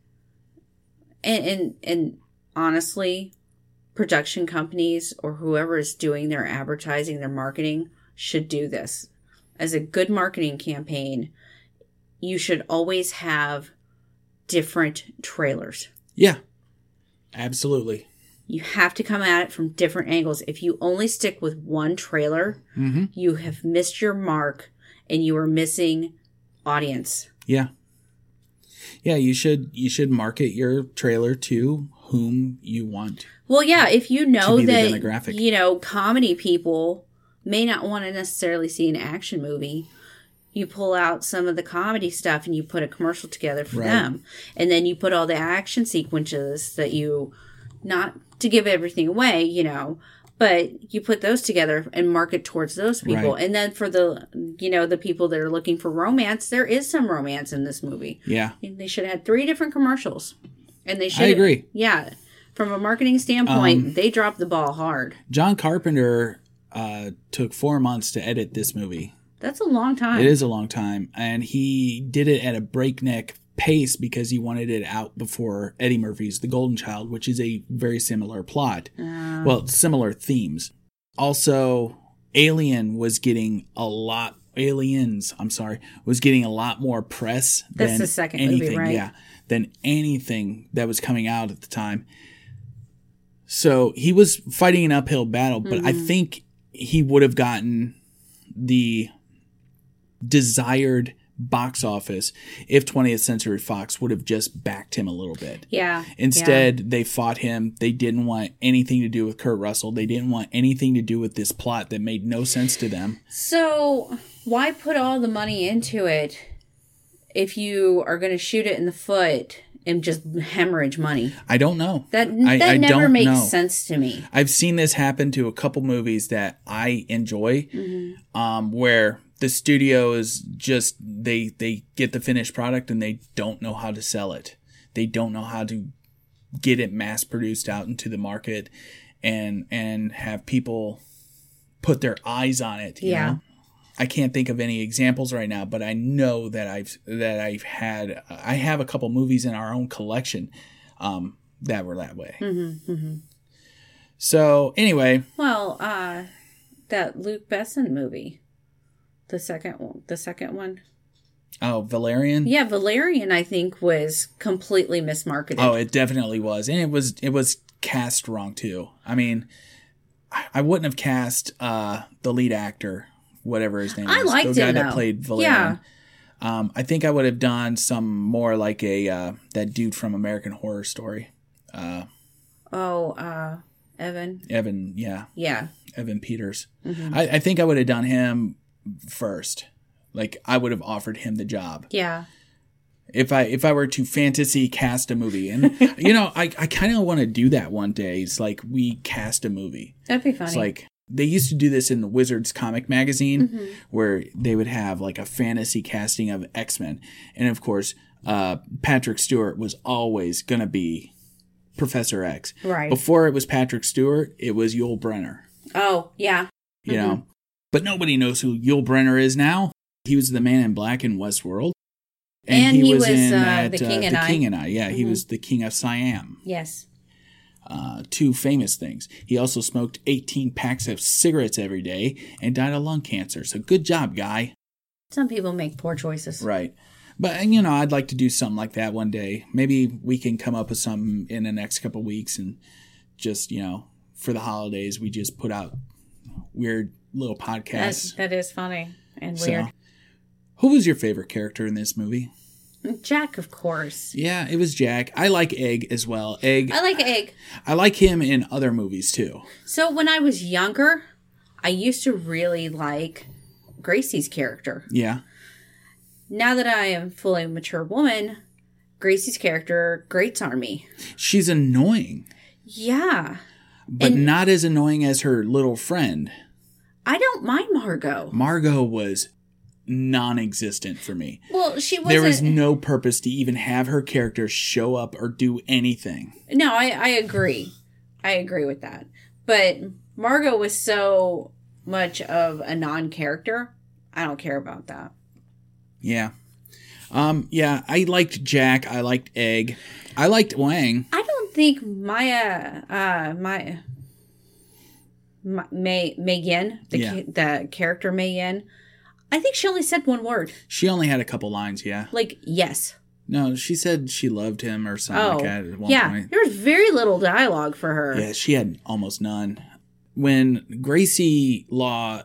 and and, and honestly production companies or whoever is doing their advertising, their marketing should do this. As a good marketing campaign, you should always have different trailers. Yeah, absolutely. You have to come at it from different angles. If you only stick with one trailer, Mm-hmm. you have missed your mark and you are missing audience. Yeah, yeah. You should you should market your trailer to whom you want. Well, yeah, if you know that demographic. you know comedy people may not want to necessarily see an action movie, you pull out some of the comedy stuff and you put a commercial together for Right. them, and then you put all the action sequences that you not to give everything away, you know. But you put those together and market towards those people, Right. and then for the you know the people that are looking for romance, there is some romance in this movie. Yeah, They should have had three different commercials, and they should. I agree. Yeah, from a marketing standpoint, they dropped the ball hard. John Carpenter uh, took four months to edit this movie. That's a long time. It is a long time, and he did it at a breakneck pace because he wanted it out before Eddie Murphy's The Golden Child, which is a very similar plot. well, similar themes. Also, Alien was getting a lot. Aliens, I'm sorry, was getting a lot more press That's than the second movie, anything. right? Yeah, than anything that was coming out at the time. So he was fighting an uphill battle, but Mm-hmm. I think he would have gotten the desired box office if 20th Century Fox would have just backed him a little bit. yeah. Instead, they fought him. They didn't want anything to do with Kurt Russell. They didn't want anything to do with this plot that made no sense to them. So why put all the money into it if you are going to shoot it in the foot and just hemorrhage money? I don't know. That that I never makes know. sense to me. I've seen this happen to a couple movies that I enjoy, Mm-hmm. um, where the studio is just they they get the finished product and they don't know how to sell it. They don't know how to get it mass produced out into the market and and have people put their eyes on it. you Yeah. know? I can't think of any examples right now, but I know that I've that I've had I have a couple movies in our own collection um, that were that way. Mm-hmm, So anyway, Well, uh, that Luc Besson movie, the second one, the second one. oh Valerian. Yeah, Valerian, I think, was completely mismarketed. Oh, it definitely was, and it was it was cast wrong too. I mean, I, wouldn't have cast uh, the lead actor, whatever his name I is, liked the guy him, that played Valerian. Um, I think I would have done some more like a uh, that dude from American Horror Story, Oh, uh, Evan. Evan. Yeah, Yeah. Evan Peters. Mm-hmm. I, I think I would have done him first. Like I would have offered him the job. Yeah. if I if I were to fantasy cast a movie, and you know, I I kind of want to do that one day. It's like we cast a movie. That'd be funny. It's like they used to do this in the Wizards comic magazine where they would have like a fantasy casting of X-Men. And of course, uh, Patrick Stewart was always going to be Professor X. Right. Before it was Patrick Stewart, it was Yul Brynner, Oh, yeah. you know. But nobody knows who Yul Brynner is now. He was the man in black in Westworld. And he was, uh, the King and the I. King and I. Yeah, he was the King of Siam Yes. uh, two famous things. He also smoked 18 packs of cigarettes every day and died of lung cancer. So good job, guy. Some people make poor choices. Right. But, you know, I'd like to do something like that one day. Maybe we can come up with something in the next couple weeks and just, you know, for the holidays, we just put out weird little That, that is funny and So, weird. who was your favorite character in this movie? Jack, of course. Yeah, it was Jack. I like Egg as well. Egg, I like Egg. I like him in other movies too. So when I was younger, I used to really like Gracie's character. Yeah. Now that I am fully mature woman, Gracie's character grates on me. She's annoying. Yeah. but And- not as annoying as her little friend. I don't mind Margot. Margot was non-existent for me. Well, she wasn't. There was no purpose to even have her character show up or do anything. No, I, I agree. I agree with that. But Margot was so much of a non character. I don't care about that. Yeah. Um yeah, I liked Jack, I liked Egg. I liked Wang. I don't think Maya, uh, my, Ma- May Megan, the Yeah. ca- the character Megan, I think she only said one word, She only had a couple lines, yeah. like yes. No, she said she loved him or something Oh, like that at one yeah. point. There was very little dialogue for her. Yeah, she had almost none. When Gracie Law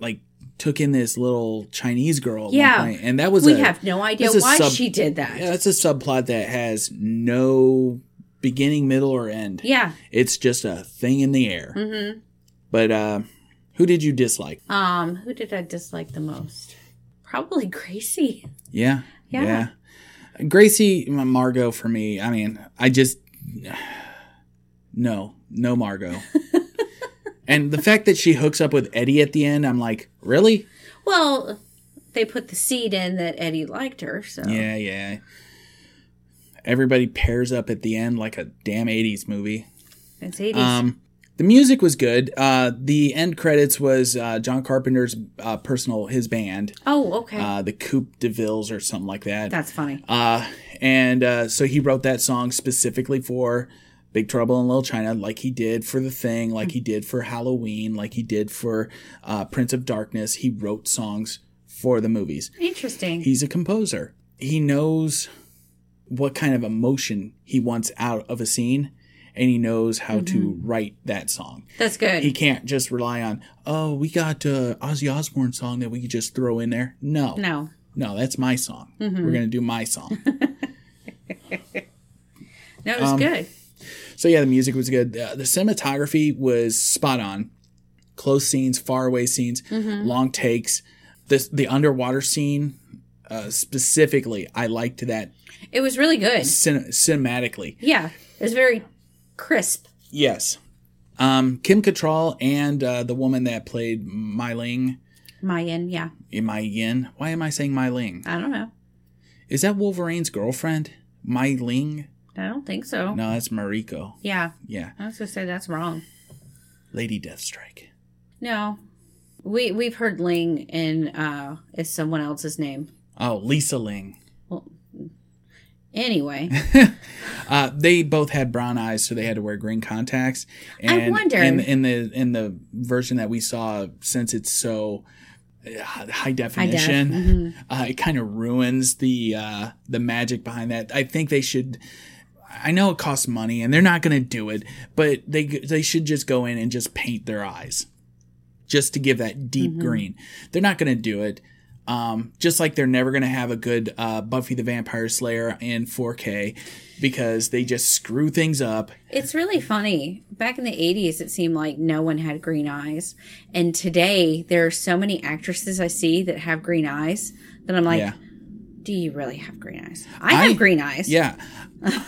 like took in this little Chinese girl at Yeah. one point, and that was we a, have no idea why sub- she did that. Yeah, that's a subplot that has no beginning, middle, or end. yeah. It's just a thing in the air. Mm-hmm. But uh, who did you dislike? Um, who did I dislike the most? Probably Gracie. Yeah, Yeah. Gracie Margot for me. I mean, I just no, no Margot. and the fact that she hooks up with Eddie at the end, I'm like, really? Well, they put the seed in that Eddie liked her, so Yeah, yeah. Everybody pairs up at the end like a damn 80s movie. it's 80s. Um, the music was good. Uh, the end credits was uh, John Carpenter's uh, personal his band, oh, okay. uh, the Coupe de Villes or something like that. That's funny. Uh, and uh, so he wrote that song specifically for Big Trouble in Little China, like he did for The Thing, like he did for Halloween, like he did for uh, Prince of Darkness. He wrote songs for the movies. Interesting. He's a composer. He knows what kind of emotion he wants out of a scene, and he knows how to write that song. That's good. He can't just rely on, oh, we got uh, Ozzy Osbourne song that we could just throw in there. No, no. no, that's my song. We're gonna do my song. No, it was Um, good. so yeah, the music was good. Uh, the cinematography was spot on. Close scenes, far away scenes, long takes. This the underwater scene uh, specifically, I liked that It was really good. cin- cinematically. Yeah. It was very crisp. Yes. Um, Kim Cattrall and uh, the woman that played Mai Ling, Mayan, yeah. Mai Yin. Why am I saying Mai Ling? I don't know. Is that Wolverine's girlfriend? Mai Ling? I don't think so. No, that's Mariko. Yeah. Yeah, I was gonna say that's wrong. Lady Deathstrike. No. We we've heard Ling in uh is someone else's name. Oh, Lisa Ling. Anyway. Uh, they both had brown eyes, so they had to wear green contacts. And wonder- in, in the in the version that we saw, since it's so uh, high definition, mm-hmm. uh, it kind of ruins the uh, the magic behind that. I think they should. I know it costs money, and they're not going to do it, but they they should just go in and just paint their eyes, just to give that deep Mm-hmm. green. They're not going to do it. Um, just like they're never going to have a good uh, Buffy the Vampire Slayer in 4K because they just screw things up. It's really funny. Back in the 80s, it seemed like no one had green eyes. And today, there are so many actresses I see that have green eyes that I'm like, yeah. do you really have green eyes? I have I- green eyes. Yeah.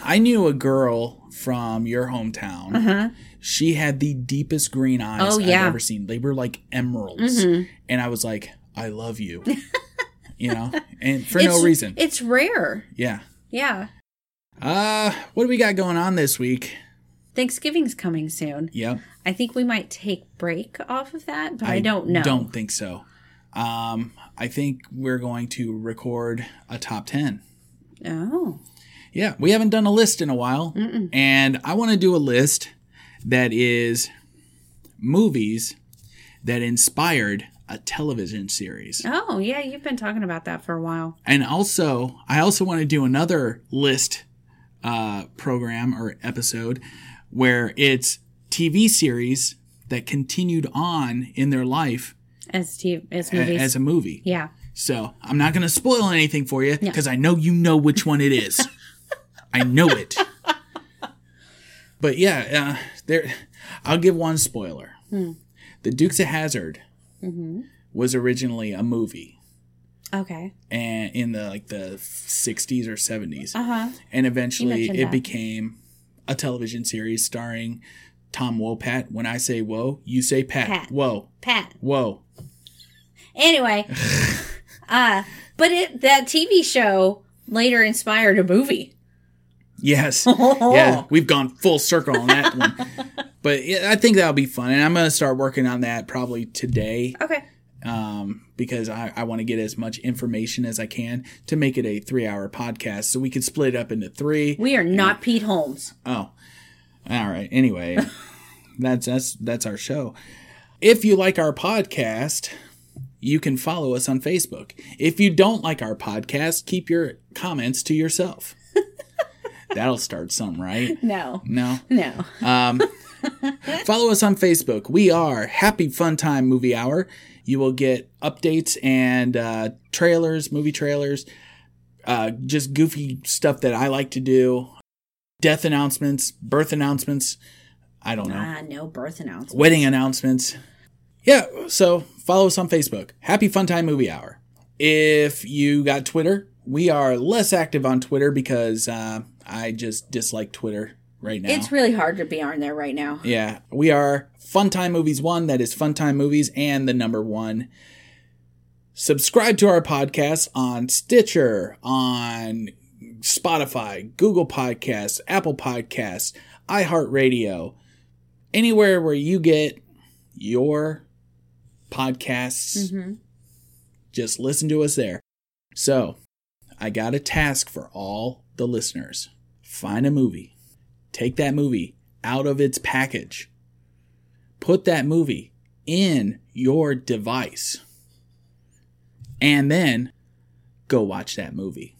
I knew a girl from your hometown. Uh-huh. She had the deepest green eyes. Oh, I've ever seen. They were like emeralds. Mhm. And I was like, I love you. you know? And for It's- no reason. It's rare. Yeah. Yeah. Uh, what do we got going on this week? Thanksgiving's coming soon. Yep. I think we might take break off of that, but I, don't know. Don't think so. Um, I think we're going to record a top 10. Oh. Yeah, we haven't done a list in a while. And I want to do a list that is movies that inspired a television series. Oh, yeah, you've been talking about that for a while. And also, I also want to do another list uh, program or episode where it's TV series that continued on in their life As TV, as a- movies. as a movie. yeah. So I'm not going to spoil anything for you because I know you know which one it is. I know it. But yeah, uh, there. I'll give one spoiler. The Dukes of Hazzard was originally a movie, Okay. and in the like the 60s or 70s, Uh huh. and eventually it that. became a television series starring Tom Wopat. When I say whoa, you say Pat. Pat. Whoa, Pat. whoa. Anyway, uh, but it that TV show later inspired a movie. Yes. yeah, we've gone full circle on that one. But yeah, I think that'll be fun. And I'm going to start working on that probably today Okay. um, because I, I want to get as much information as I can to make it a three hour podcast. So we can split it up into three. We are not Pete Holmes. Oh, all right. Anyway, that's that's that's our show. If you like our podcast, you can follow us on Facebook. If you don't like our podcast, keep your comments to yourself. That'll start some, right? No. No. No. Follow us on Facebook. We are Happy Fun Time Movie Hour. You will get updates and uh, trailers, movie trailers, uh, just goofy stuff that I like to do, death announcements, birth announcements. I don't know. Ah, no birth announcements. wedding announcements. Yeah, so follow us on Facebook. Happy Fun Time Movie Hour. If you got Twitter, we are less active on Twitter because uh, I just dislike Twitter right now. It's really hard to be on there right now. yeah, we are Fun Time Movies One. That is Fun Time Movies and the number one. Subscribe to our podcast on Stitcher, on Spotify, Google Podcasts, Apple Podcasts, iHeartRadio, anywhere where you get your podcasts. Mm-hmm. Just listen to us there. So, I got a task for all the listeners. Find a movie. Take that movie out of its package. Put that movie in your device. And then go watch that movie.